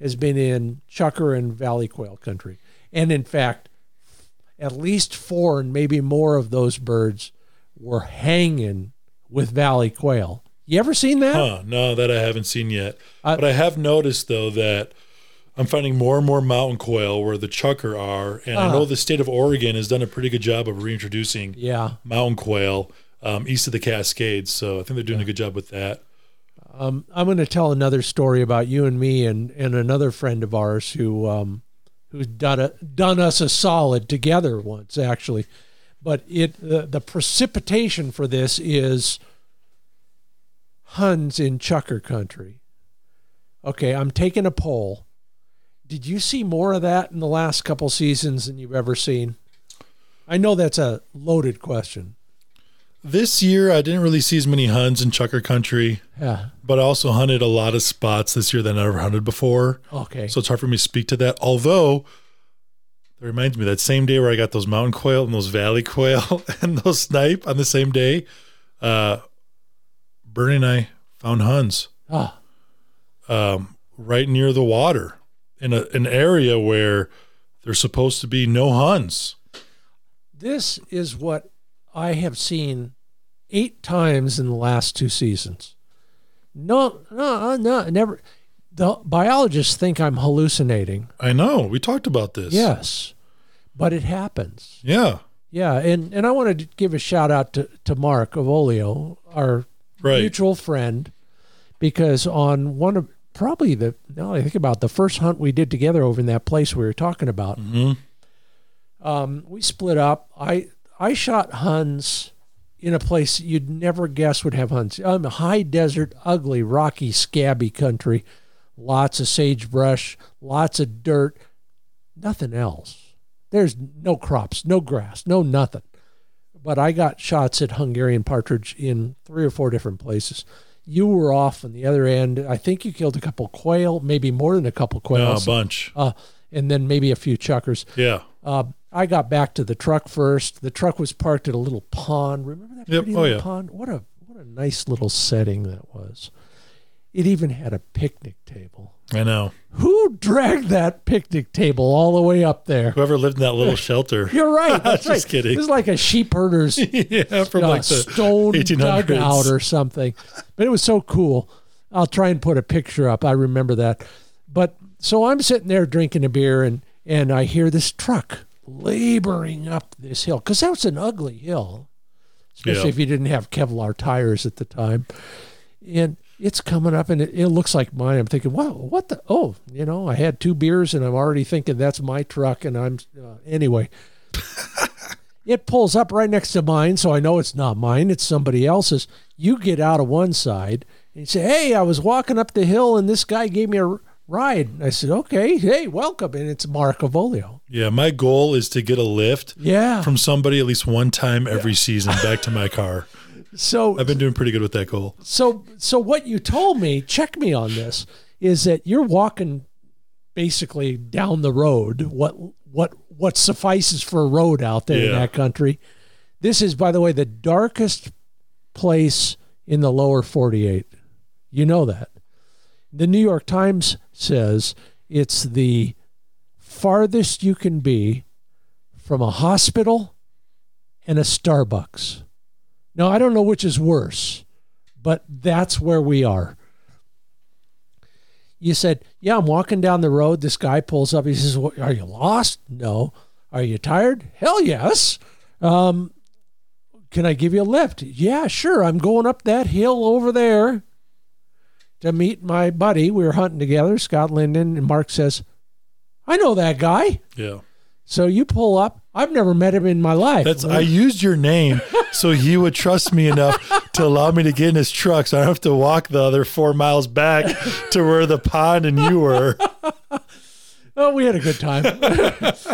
has been in chukar and valley quail country. And in fact, at least four and maybe more of those birds were hanging with valley quail. You ever seen that? Huh? No, that I haven't seen yet. Uh, but I have noticed though that I'm finding more and more mountain quail where the chukar are, and I Uh-huh. know the state of Oregon has done a pretty good job of reintroducing Yeah. mountain quail um, east of the Cascades. So I think they're doing a good job with that. Um, I'm going to tell another story about you and me and, and another friend of ours who um, who's done a, done us a solid together once actually, but it uh, the precipitation for this is Huns in Chukar country. Okay, I'm taking a poll. Did you see more of that in the last couple seasons than you've ever seen? I know that's a loaded question. This year, I didn't really see as many Huns in Chukar Country, Yeah. but I also hunted a lot of spots this year that I never hunted before. Okay. So it's hard for me to speak to that. Although that reminds me that same day where I got those mountain quail and those valley quail [LAUGHS] and those snipe on the same day, uh, Bernie and I found Huns ah, um, right near the water in a, an area where there's supposed to be no Huns. This is what I have seen eight times in the last two seasons. No, no, no, never. The biologists think I'm hallucinating. I know. We talked about this. Yes, but it happens. Yeah. Yeah, and, and I want to give a shout out to, to Mark Avolio, our Right. mutual friend, because on one of probably the now I think about the first hunt we did together over in that place we were talking about, hmm um, we split up. I I shot Huns in a place you'd never guess would have Huns. Um, high desert, ugly, rocky, scabby country, lots of sagebrush, lots of dirt, nothing else. There's no crops, no grass, no nothing. But I got shots at Hungarian partridge in three or four different places. You were off on the other end. I think you killed a couple quail, maybe more than a couple No, a bunch. uh, and then maybe a few chukars. Yeah. Uh, I got back to the truck first. The truck was parked at a little pond. Remember that Yep. pretty Oh, little yeah. pond? What a what a nice little setting that was. It even had a picnic table. I know. Who dragged that picnic table all the way up there? Whoever lived in that little [LAUGHS] shelter. You're right. [LAUGHS] That's Just right. kidding. It was like a sheep herder's [LAUGHS] yeah, from uh, like the stone 1800s. dugout or something. But it was so cool. I'll try and put a picture up. I remember that. But so I'm sitting there drinking a beer and and I hear this truck laboring up this hill because that was an ugly hill, especially Yeah. if you didn't have Kevlar tires at the time. And it's coming up and it, it looks like mine. I'm thinking, wow, what the? Oh, you know, I had two beers and I'm already thinking that's my truck. And I'm uh, anyway. [LAUGHS] It pulls up right next to mine, so I know it's not mine, it's somebody else's. You get out of one side and you say, Hey, I was walking up the hill and this guy gave me a ride. I said, Okay, hey, welcome. And it's Mark Avolio. Yeah, my goal is to get a lift Yeah. from somebody at least one time every season back to my car. [LAUGHS] So I've been doing pretty good with that goal. so so what you told me, check me on this, is that you're walking basically down the road, what what what suffices for a road out there in that country. This is, by the way, the darkest place in the lower 48. You know that. The New York Times says it's the farthest you can be from a hospital and a Starbucks. Now, I don't know which is worse, but that's where we are. You said, Yeah, I'm walking down the road. This guy pulls up. He says, well, Are you lost? No. Are you tired? Hell yes. Um, can I give you a lift? Yeah, sure. I'm going up that hill over there to meet my buddy. We were hunting together, Scott Linden, and Mark says, I know that guy. Yeah. So you pull up. I've never met him in my life. That's I used your name [LAUGHS] so he would trust me enough to allow me to get in his truck so I don't have to walk the other four miles back to where the pond and you were. [LAUGHS] Oh, we had a good time.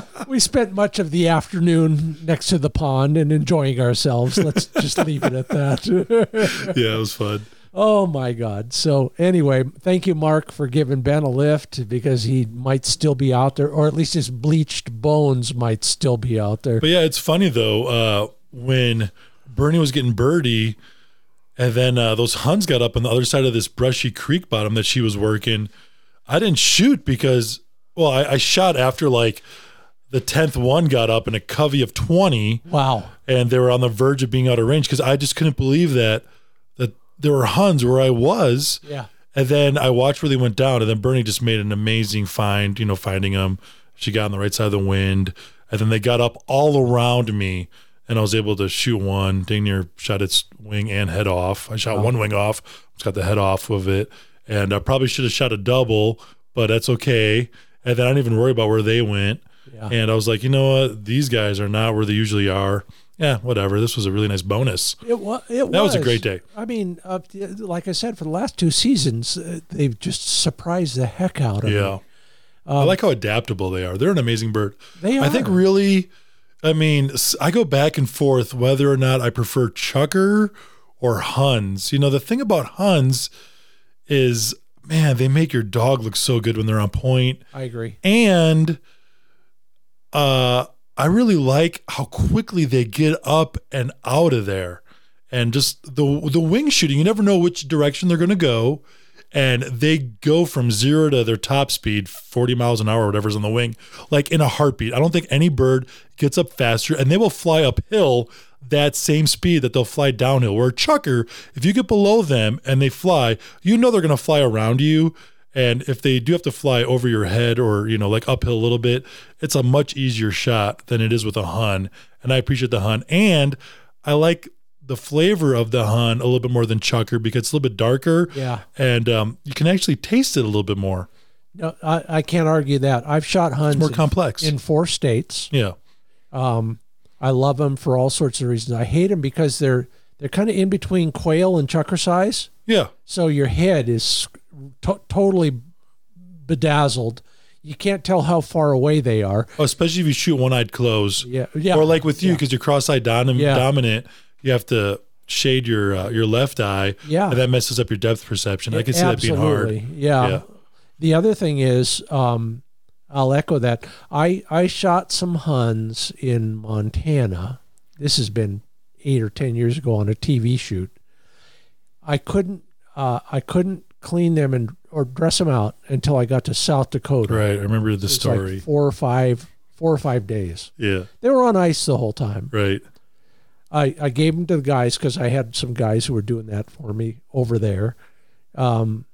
[LAUGHS] we spent much of the afternoon next to the pond and enjoying ourselves. Let's just leave it at that. yeah, it was fun. Oh my God. So anyway, thank you, Mark, for giving Ben a lift because he might still be out there, or at least his bleached bones might still be out there. But yeah, it's funny though, uh, when Bernie was getting birdie and then uh, those Huns got up on the other side of this brushy creek bottom that she was working. I didn't shoot because well, I, I shot after like the tenth one got up in a covey of twenty. Wow. And they were on the verge of being out of range because I just couldn't believe that that there were Huns where I was. Yeah. And then I watched where they went down, and then Bernie just made an amazing find, you know, finding them. She got on the right side of the wind, and then they got up all around me, and I was able to shoot one. Dang near shot its wing and head off. I shot Wow. one wing off, just got the head off of it, and I probably should have shot a double, but that's okay. And then I didn't even worry about where they went. Yeah. And I was like, you know what? These guys are not where they usually are. Yeah, whatever. This was a really nice bonus. It was. It That was a great day. I mean, uh, like I said, for the last two seasons, uh, they've just surprised the heck out of Yeah. me. I like how adaptable they are. They're an amazing bird. They are. I think really, I mean, I go back and forth whether or not I prefer Chukar or Huns. You know, the thing about Huns is, man, they make your dog look so good when they're on point. I agree. And uh I really like how quickly they get up and out of there. And just the the wing shooting, you never know which direction they're going to go. And they go from zero to their top speed, 40 miles an hour, or whatever's on the wing, like in a heartbeat. I don't think any bird gets up faster, and they will fly uphill that same speed that they'll fly downhill. Where a chukar, if you get below them and they fly, you know they're going to fly around you. And if they do have to fly over your head or, you know, like uphill a little bit, it's a much easier shot than it is with a Hun. And I appreciate the Hun. And I like the flavor of the Hun a little bit more than Chukar because it's a little bit darker. Yeah. And um, you can actually taste it a little bit more. No, I, I can't argue that. I've shot Huns It's more in- complex. in four states. yeah. Um, I love them for all sorts of reasons. I hate them because they're they're kind of in between quail and chukar size. Yeah. So your head is to- totally bedazzled. You can't tell how far away they are. Oh, especially if you shoot one eyed close. Yeah, yeah. Or like with you, Yeah. because you're cross eyed dom- Yeah. dominant, you have to shade your uh, your left eye. Yeah. And that messes up your depth perception. I can see that being hard. Yeah. Yeah. The other thing is, um, I'll echo that. I I shot some Huns in Montana. This has been eight or ten years ago on a TV shoot. I couldn't uh, I couldn't clean them and or dress them out until I got to South Dakota. Right. I remember the It's like story. four or five four or five days. yeah. They were on ice the whole time. Right. I, I gave them to the guys because I had some guys who were doing that for me over there, um,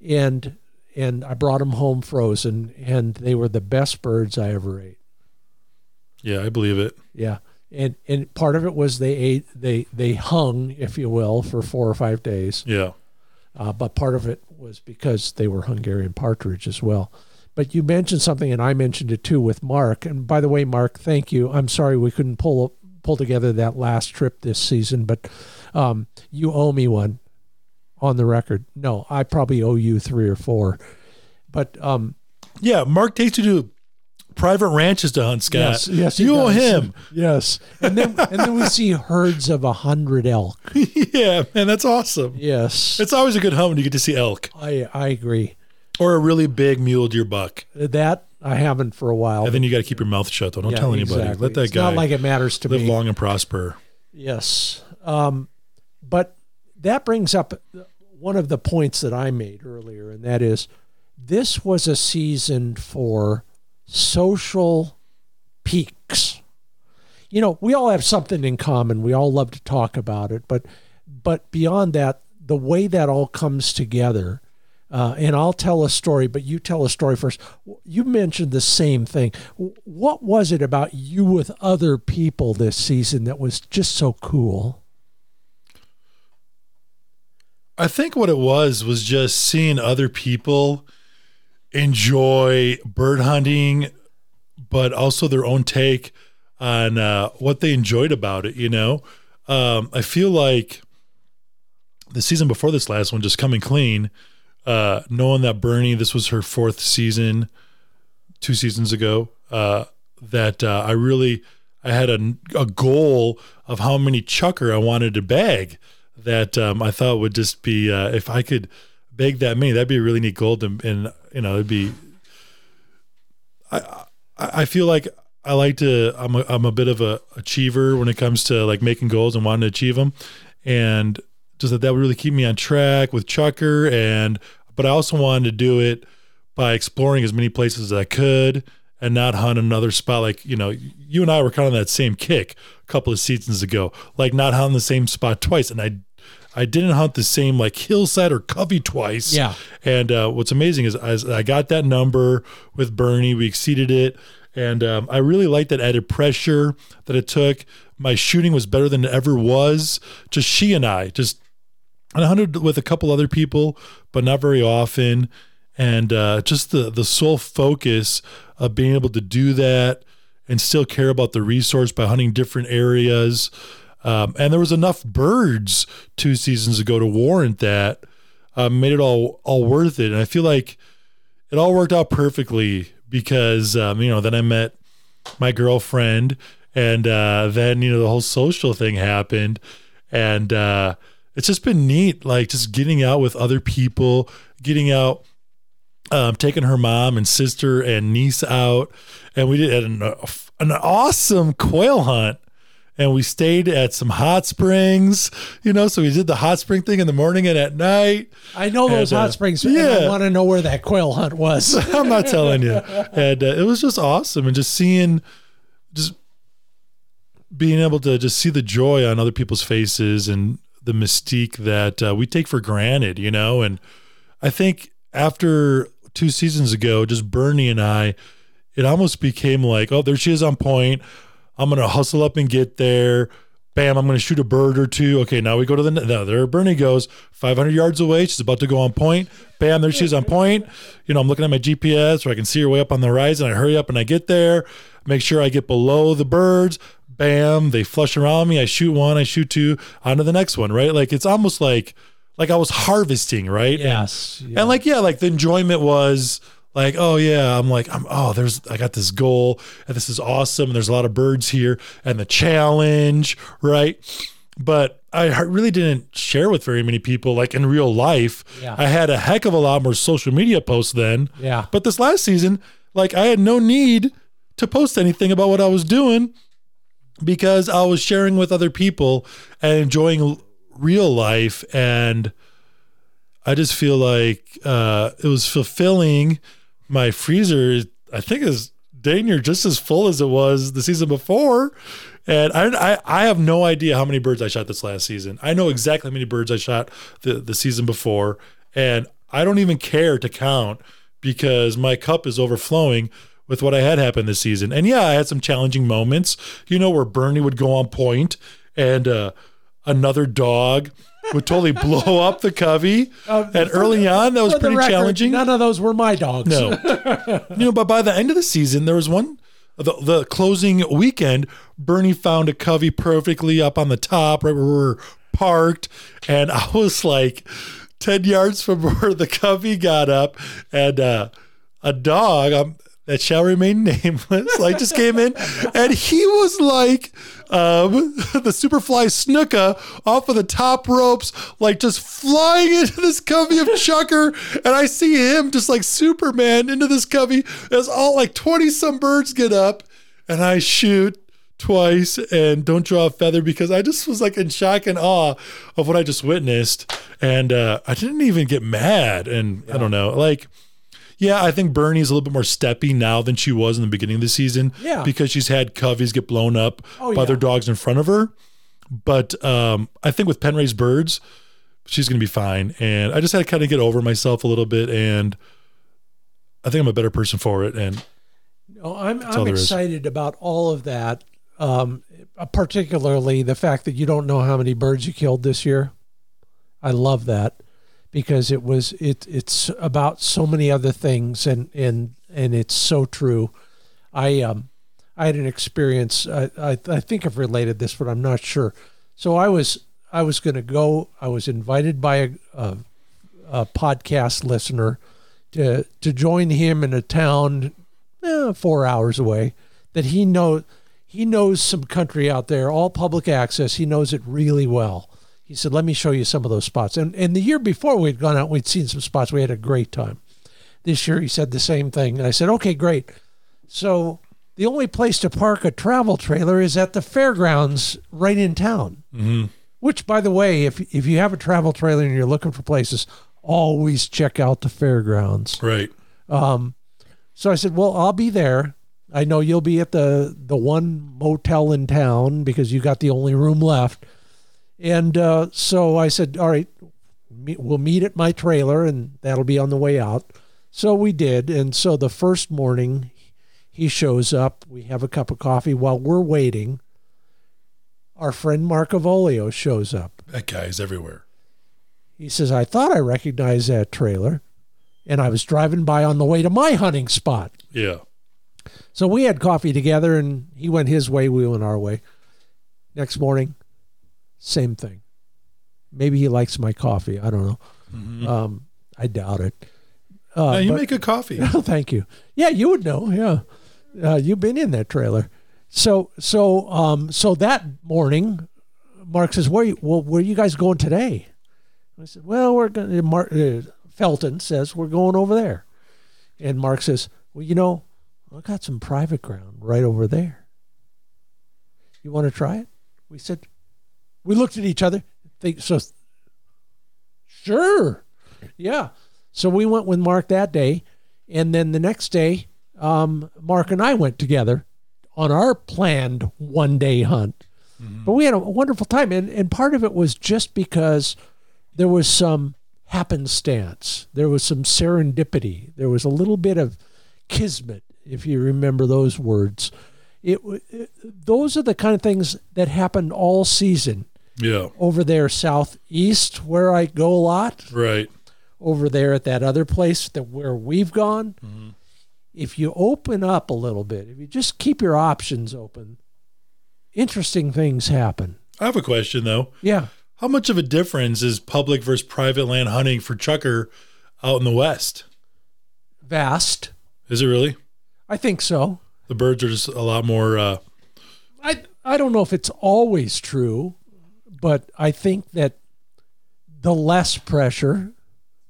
and and I brought them home frozen, and they were the best birds I ever ate. Yeah, I believe it. Yeah, and and part of it was they ate they they hung, if you will, for four or five days, Yeah. Uh, but part of it was because they were Hungarian partridge as well. But you mentioned something, and I mentioned it too with Mark. And by the way, Mark, thank you. I'm sorry we couldn't pull pull together that last trip this season, but um, you owe me one on the record. No, I probably owe you three or four. But um, Yeah. Mark takes you to private ranches to hunt, Scott. yes, yes, you owe him. Yes, and then and then we see herds of a hundred elk. [LAUGHS] yeah, man, that's awesome. Yes, It's always a good hunt when you get to see elk I I agree. or a really big mule deer buck. That I haven't for a while. And then you got to keep your mouth shut. Though. Don't Yeah, tell anybody. exactly. Let that it's guy Not like it matters to live me. Live long and prosper. Yes. Um, but that brings up one of the points that I made earlier, and that is this was a season for social peaks. You know, we all have something in common. We all love to talk about it, but but beyond that, the way that all comes together, uh, and I'll tell a story, but you tell a story first. You mentioned the same thing. What was it about you with other people this season that was just so cool? I think what it was was just seeing other people enjoy bird hunting, but also their own take on uh, what they enjoyed about it. You know, um, I feel like the season before this last one, just coming clean, uh, knowing that Bernie, this was her fourth season, two seasons ago, uh, that uh, I really I had a, a goal of how many chukar I wanted to bag that um, I thought would just be uh, if I could bag that many, that'd be a really neat goal. To, and you know, it'd be. I I feel like I like to. I'm a, I'm a bit of a achiever when it comes to like making goals and wanting to achieve them, and just that that would really keep me on track with chukar. And but I also wanted to do it by exploring as many places as I could and not hunt another spot. Like, you know, you and I were kind of that same kick a couple of seasons ago, like not hunting the same spot twice. And I, I didn't hunt the same like hillside or covey twice. Yeah. And uh, what's amazing is as I got that number with Bernie, we exceeded it. And um, I really liked that added pressure that it took. My shooting was better than it ever was. Just she and I, just I hunted with a couple other people, but not very often. And uh, just the the sole focus of being able to do that and still care about the resource by hunting different areas. Um, and there was enough birds two seasons ago to warrant that. Uh, made it all all worth it. And I feel like it all worked out perfectly because um, you know then I met my girlfriend, and uh, then you know the whole social thing happened, and uh, it's just been neat, like just getting out with other people, getting out, um, taking her mom and sister and niece out, and we did an, an awesome quail hunt. And we stayed at some hot springs, you know. So we did the hot spring thing in the morning and at night. I know those And, uh, hot springs. and I want to know where that quail hunt was. [LAUGHS] I'm not telling you. And uh, it was just awesome, and just seeing, just being able to just see the joy on other people's faces and the mystique that uh, we take for granted, you know. And I think after two seasons ago, just Bernie and I, it almost became like, oh, there she is on point. I'm gonna hustle up and get there. Bam! I'm gonna shoot a bird or two. Okay, now we go to the no. There, Bernie goes 500 yards away. She's about to go on point. Bam! There she is on point. You know, I'm looking at my GPS where I can see her way up on the horizon. I hurry up and I get there. Make sure I get below the birds. Bam! They flush around me. I shoot one. I shoot two. On to the next one. Right? Like it's almost like like I was harvesting. Right? yes. And like, yeah, like the enjoyment was like, oh yeah, I'm like, I'm oh, there's I got this goal and this is awesome. And there's a lot of birds here and the challenge, right? But I really didn't share with very many people like in real life. Yeah. I had a heck of a lot more social media posts then. Yeah. But this last season, like I had no need to post anything about what I was doing because I was sharing with other people and enjoying real life and I just feel like uh, it was fulfilling. My freezer, I think, is dang near just as full as it was the season before. And I, I, I have no idea how many birds I shot this last season. I know exactly how many birds I shot the, the season before. And I don't even care to count because my cup is overflowing with what I had happen this season. And yeah, I had some challenging moments, you know, where Bernie would go on point and uh, another dog would totally blow up the covey. [LAUGHS] and early on, that was pretty record, challenging. None of those were my dogs. No, [LAUGHS] you know, but by the end of the season, there was one. The, the closing weekend, Bernie found a covey perfectly up on the top, right where we were parked, and I was like ten yards from [LAUGHS] where the covey got up, and uh, a dog. Um, that shall remain nameless, like just came in, and he was like um, [LAUGHS] the Superfly Snuka off of the top ropes, like just flying [LAUGHS] into this covey of Chukar, and I see him just like Superman into this covey as all like twenty some birds get up, and I shoot twice and don't draw a feather because I just was like in shock and awe of what I just witnessed, and uh, I didn't even get mad, and I don't know, like. Yeah, I think Bernie's a little bit more steppy now than she was in the beginning of the season. Yeah. Because she's had coveys get blown up Oh, by yeah. their dogs in front of her. But um, I think with Penray's birds, she's going to be fine. And I just had to kind of get over myself a little bit. And I think I'm a better person for it. And No, I'm I'm there is. excited about all of that. Um, particularly the fact that you don't know how many birds you killed this year. I love that because it was it it's about so many other things and and and it's so true. I um I had an experience. I I, I think I've related this, but I'm not sure. So I was I was going to go. I was invited by a, a, a podcast listener to to join him in a town eh, four hours away that he know he knows some country out there, all public access. He knows it really well. He said, "Let me show you some of those spots." And and the year before we'd gone out, we'd seen some spots. We had a great time. This year he said the same thing, and I said, "Okay, great." So the only place to park a travel trailer is at the fairgrounds right in town. mm-hmm. Which, by the way, if if you have a travel trailer and you're looking for places, always check out the fairgrounds. right. Um, so I said, "Well, I'll be there. I know you'll be at the the one motel in town because you got the only room left." And uh, so I said, "All right, we'll meet at my trailer, and that'll be on the way out." So we did, and so the first morning, he shows up. We have a cup of coffee while we're waiting. Our friend Mark Avolio shows up. That guy's everywhere. He says, I thought I recognized that trailer, and I was driving by on the way to my hunting spot. Yeah. So we had coffee together, and he went his way, we went our way. Next morning, same thing. Maybe he likes my coffee. I don't know. Mhm. Um, I doubt it. Uh, Now, you but- make a coffee. [LAUGHS] Oh, thank you. Yeah, you would know. Yeah, uh, you've been in that trailer. So, so, um, so that morning, Mark says, "Where, you, well, where you guys going today?" I said, "Well, we're going." to Mark uh, Felton says we're going over there, and Mark says, "Well, you know, I got some private ground right over there. You want to try it?" We said, we looked at each other. Think so. Sure, yeah. So we went with Mark that day, and then the next day, um, Mark and I went together on our planned one day hunt. But we had a wonderful time, and and part of it was just because there was some happenstance, there was some serendipity, there was a little bit of kismet, if you remember those words. It, it those are the kind of things that happened all season Yeah. over there southeast where I go a lot Right. over there at that other place that where we've gone if you open up a little bit if you just keep your options open interesting things happen I have a question though. yeah How much of a difference is public versus private land hunting for chukar out in the west? vast Is it really? i think so The birds are just a lot more. Uh, i i don't know if it's always true but i think that the less pressure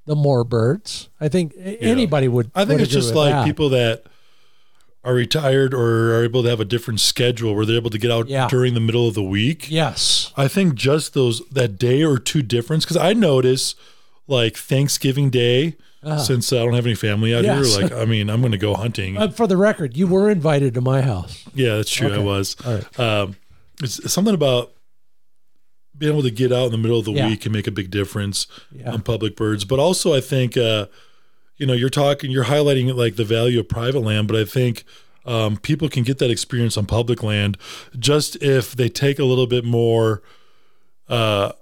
the more birds i think a- anybody would I think would it's just like that. people that are retired or are able to have a different schedule where they're able to get out Yeah. during the middle of the week. yes I think just those that day or two difference because I notice like Thanksgiving Day Uh-huh. since I don't have any family out Yes. here. Like I mean, I'm going to go hunting. Uh, for the record you were invited to my house yeah, that's true. I was. right Um, it's something about being able to get out in the middle of the Yeah. week can make a big difference yeah on public birds. But also, I think uh, you know you're talking, you're highlighting like the value of private land, but I think um, people can get that experience on public land just if they take a little bit more. Uh,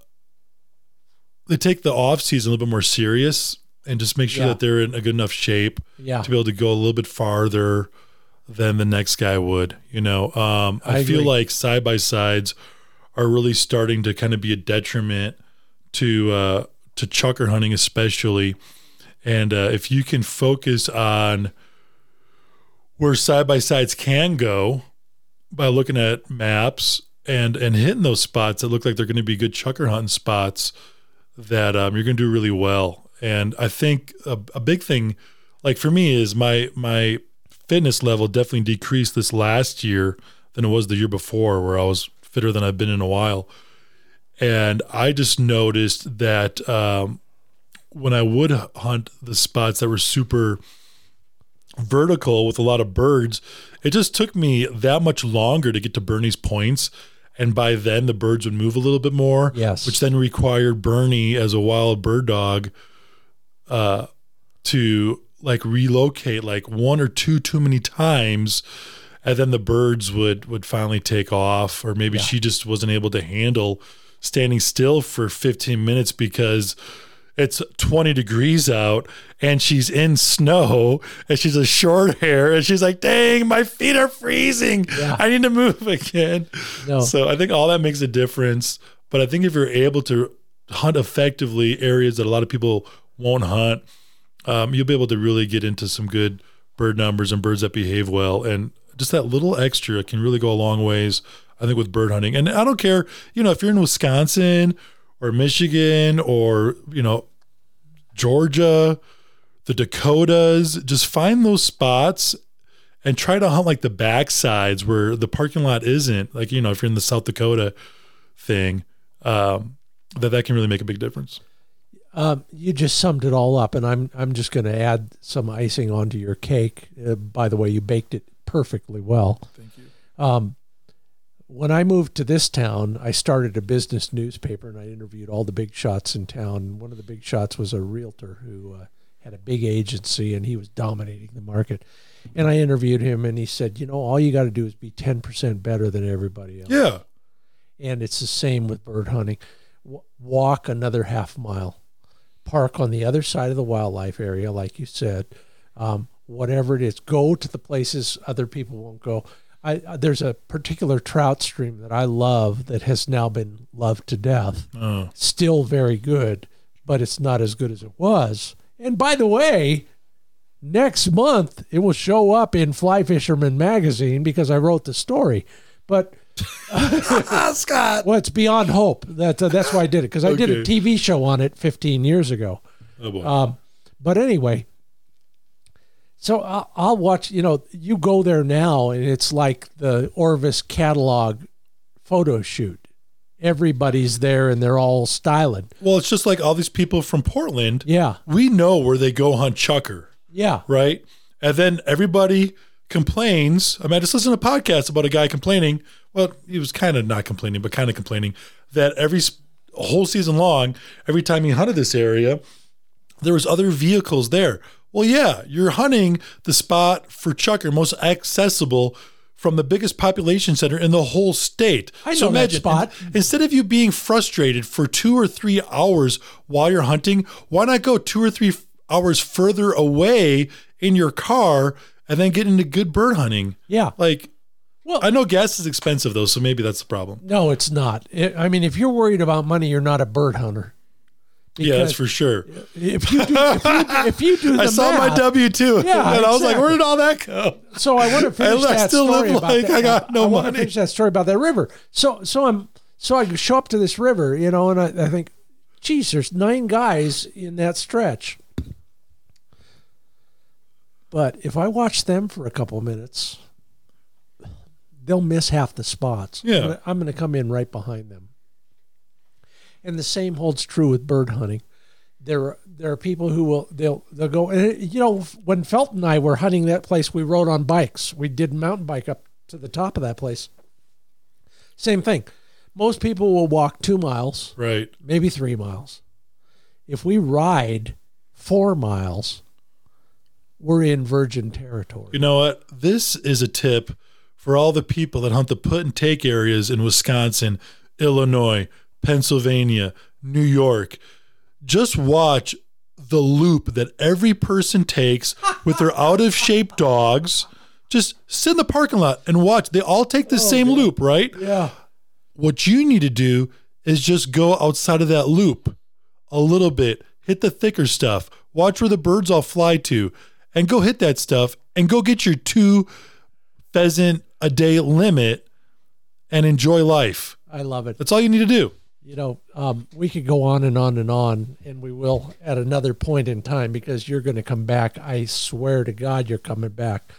they take the off season a little bit more serious and just make sure Yeah. that they're in a good enough shape yeah to be able to go a little bit farther than the next guy would. You know, um, I, I feel like side by sides are really starting to kind of be a detriment to uh, to chukar hunting, especially. And uh, if you can focus on where side by sides can go by looking at maps and and hitting those spots that look like they're going to be good chukar hunting spots that um, you're going to do really well. And I think a, a big thing, like for me, is my my fitness level definitely decreased this last year than it was the year before, where I was fitter than I've been in a while. And I just noticed that um, when I would hunt the spots that were super vertical with a lot of birds, it just took me that much longer to get to Bernie's points. And by then, the birds would move a little bit more. Yes. Which then required Bernie as a wild bird dog uh, to like relocate like one or two too many times. And then the birds would would finally take off, or maybe Yeah. she just wasn't able to handle standing still for 15 minutes because it's 20 degrees out and she's in snow and she's a short hair and she's like, dang, my feet are freezing. Yeah. I need to move again. No. So I think all that makes a difference. But I think if you're able to hunt effectively areas that a lot of people won't hunt, um, you'll be able to really get into some good bird numbers and birds that behave well. And just that little extra can really go a long ways, I think, with bird hunting. And I don't care, you know, if you're in Wisconsin or Michigan or, you know, Georgia, the Dakotas, just find those spots and try to hunt like the back sides where the parking lot isn't. Like, you know, if you're in the South Dakota thing, um, that that can really make a big difference. Um, you just summed it all up, and I'm I'm just going to add some icing onto your cake. Uh, by the way, you baked it perfectly well. Thank you. Um, when I moved to this town, I started a business newspaper, and I interviewed all the big shots in town. One of the big shots was a realtor who uh, had a big agency, and he was dominating the market. And I interviewed him, and he said, "You know, all you got to do is be ten percent better than everybody else." Yeah. and it's the same with bird hunting. W- walk another half mile, park on the other side of the wildlife area, like you said. Um, whatever it is, go to the places other people won't go. I, uh, there's a particular trout stream that I love that has now been loved to death. Oh. Still very good, but it's not as good as it was. And by the way, next month it will show up in Fly Fisherman magazine because I wrote the story. But Ah, [LAUGHS] Scott. well, it's beyond hope. That uh, that's why I did it because I did a TV show on it 15 years ago. Oh boy. Um, but anyway, so I'll, I'll watch. You know, you go there now, and it's like the Orvis catalog photo shoot. Everybody's there, and they're all styling. well, it's just like all these people from Portland. Yeah, We know where they go hunt chukar, yeah, right? And then everybody complains. I mean, I just listened to a podcast about a guy complaining. Well, he was kind of not complaining, but kind of complaining that every whole season long, every time he hunted this area, there was other vehicles there. Well, yeah, you're hunting the spot for chukar most accessible from the biggest population center in the whole state. I know that spot. in- instead of you being frustrated for two or three hours while you're hunting, why not go two or three hours further away in your car and then get into good bird hunting? yeah. Like, Well- I know gas is expensive though, so maybe that's the problem. No, it's not. I mean, if you're worried about money, you're not a bird hunter. Yeah, that's for sure. if you do, if you, if you do [LAUGHS] the I saw my W two, Yeah, and I was like, "Where did all that go?" So I want to [LAUGHS] finish I that still live story about like that. I got no to money. finish that story about that river. So so I'm so I show up to this river, you know, and I, I think, geez, there's nine guys in that stretch. But if I watch them for a couple minutes, they'll miss half the spots. Yeah. I'm going to come in right behind them. And the same holds true with bird hunting. There are there are people who will they'll they'll go and it- you know when Felt and I were hunting that place we rode on bikes we did mountain bike up to the top of that place. Same thing. Most people will walk two miles, Right. maybe three miles. If we ride four miles, we're in virgin territory. You know what? This is a tip for all the people that hunt the put and take areas in Wisconsin, Illinois, Pennsylvania, New York. Just watch the loop that every person takes with their [LAUGHS] out of shape dogs. Just sit in the parking lot and watch. They all take the oh, same loop, right? Yeah. What you need to do is just go outside of that loop a little bit, hit the thicker stuff, watch where the birds all fly to, and go hit that stuff and go get your two pheasant a day limit and enjoy life. I love it. That's all you need to do. You know, um, we could go on and on and on, and we will at another point in time because you're going to come back. I swear to God, you're coming back.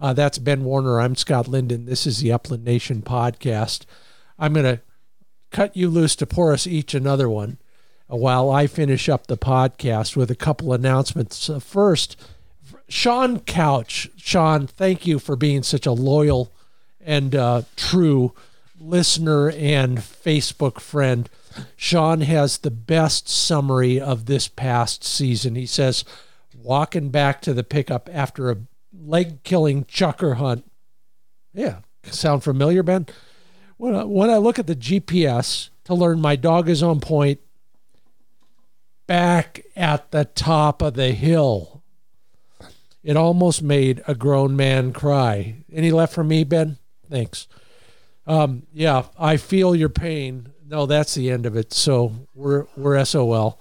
Uh, that's Ben Warner. I'm Scott Linden. This is the Upland Nation podcast. I'm going to cut you loose to pour us each another one while I finish up the podcast with a couple announcements. Uh, first, Sean Couch. Sean, thank you for being such a loyal and uh, true listener and Facebook friend. Sean has the best summary of this past season. He says, walking back to the pickup after a leg killing chukar hunt. Yeah, sound familiar, Ben? When I, when I look at the GPS to learn my dog is on point, back at the top of the hill, it almost made a grown man cry. Any left for me, Ben? Thanks. Um, yeah, I feel your pain. No, that's the end of it. So we're we're SOL.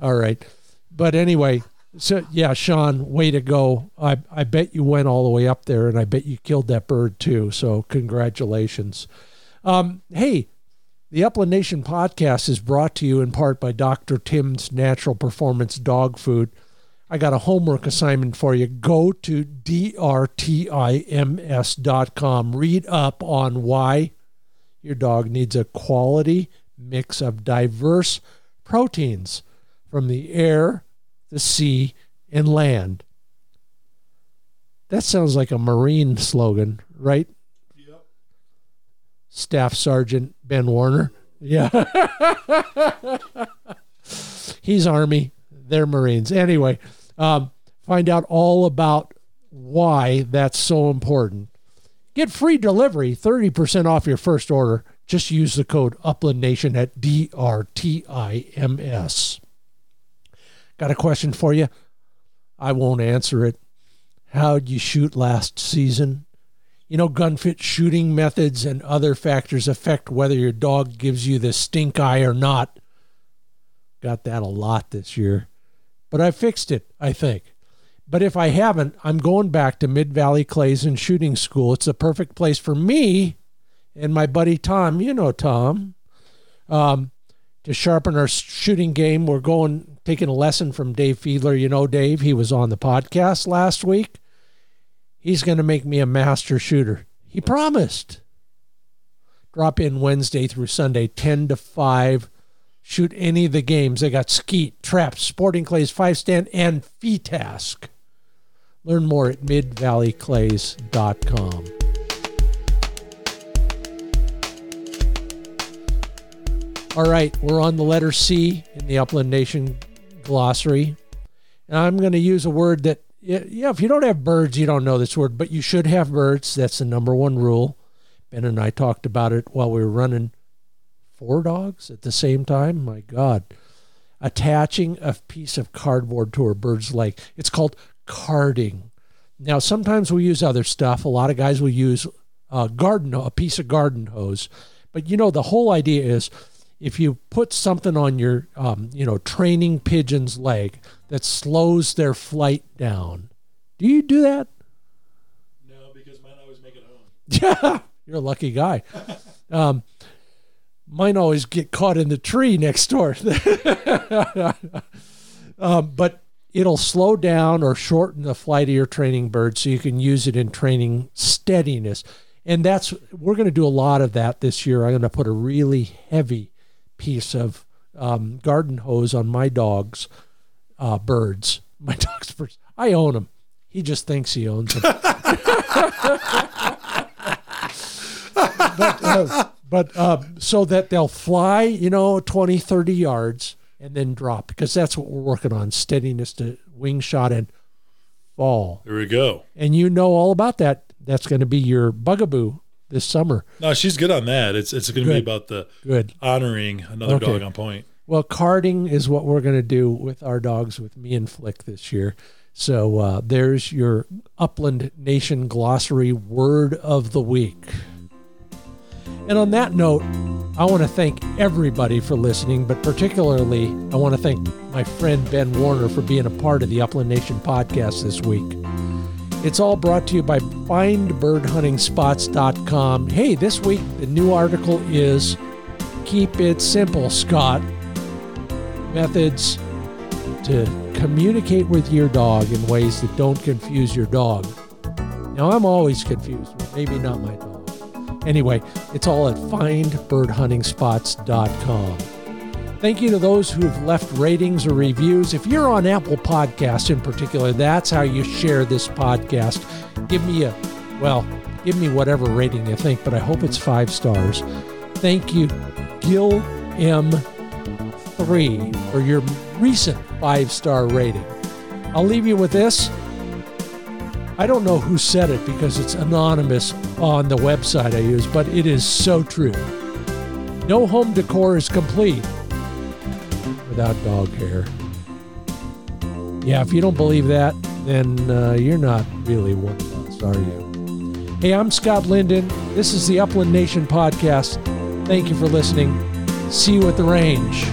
All right. But anyway, so yeah, Sean, way to go. I I bet you went all the way up there and I bet you killed that bird too. So congratulations. Um, hey, the Upland Nation podcast is brought to you in part by Dr. Tim's Natural Performance Dog Food. I got a homework assignment for you. Go to drtims.com. Read up on why your dog needs a quality mix of diverse proteins from the air, the sea, and land. That sounds like a Marine slogan, right? Yep. Staff Sergeant Ben Warner. Yeah. [LAUGHS] He's Army. They're Marines. Anyway, um, find out all about why that's so important. Get free delivery, 30% off your first order. Just use the code Upland Nation at DRTIMS. Got a question for you? I won't answer it. How'd you shoot last season? You know, gun fit shooting methods and other factors affect whether your dog gives you the stink eye or not. Got that a lot this year. But I fixed it, I think. But if I haven't, I'm going back to Mid Valley Clays and Shooting School. It's the perfect place for me and my buddy Tom. You know Tom. Um, to sharpen our shooting game, we're going taking a lesson from Dave Fiedler. You know Dave. He was on the podcast last week. He's going to make me a master shooter. He promised. Drop in Wednesday through Sunday, 10 to 5 shoot any of the games. They got Skeet, Traps, Sporting Clays, Five Stand, and FITASC. Learn more at midvalleyclays.com. All right, we're on the letter C in the Upland Nation glossary. And I'm going to use a word that, yeah, if you don't have birds, you don't know this word, but you should have birds. That's the number one rule. Ben and I talked about it while we were running four dogs at the same time. My God. Attaching a piece of cardboard to a bird's leg. It's called carding. Now, sometimes we use other stuff. A lot of guys will use a garden, a piece of garden hose. But you know, the whole idea is if you put something on your, um, you know, training pigeon's leg that slows their flight down. Do you do that? No, because mine always make it home. [LAUGHS] Yeah, you're a lucky guy. [LAUGHS] Um, mine always get caught in the tree next door. [LAUGHS] um, but it'll slow down or shorten the flight of your training bird so you can use it in training steadiness. And that's we're going to do a lot of that this year. I'm going to put a really heavy piece of um, garden hose on my dog's uh, birds. [LAUGHS] My dog's birds. I own them. He just thinks he owns them. [LAUGHS] but uh, but uh, so that they'll fly, you know, 20, 30 yards and then drop because that's what we're working on steadiness to wing shot and fall. There we go. And you know all about that. That's going to be your bugaboo this summer. No, she's good on that. It's it's going to be about the Good. honoring another Okay. dog on point. Well, carding is what we're going to do with our dogs with me and Flick this year. So uh, there's your Upland Nation glossary word of the week. And on that note, I want to thank everybody for listening, but particularly I want to thank my friend Ben Warner for being a part of the Upland Nation podcast this week. It's all brought to you by findbirdhuntingspots.com. Hey, this week the new article is Keep It Simple, Scott. Methods to communicate with your dog in ways that don't confuse your dog. Now, I'm always confused, maybe not my dog. Anyway, it's all at findbirdhuntingspots.com. Thank you to those who've left ratings or reviews. If you're on Apple Podcasts in particular, that's how you share this podcast. Give me a, well, give me whatever rating you think, but I hope it's five stars. Thank you, Gil M3, for your recent five star rating. I'll leave you with this. I don't know who said it because it's anonymous on the website I use, but it is so true. No home decor is complete without dog hair. Yeah, if you don't believe that, then uh, you're not really one of us, are you? Hey, I'm Scott Linden. This is the Upland Nation podcast. Thank you for listening. See you at the range.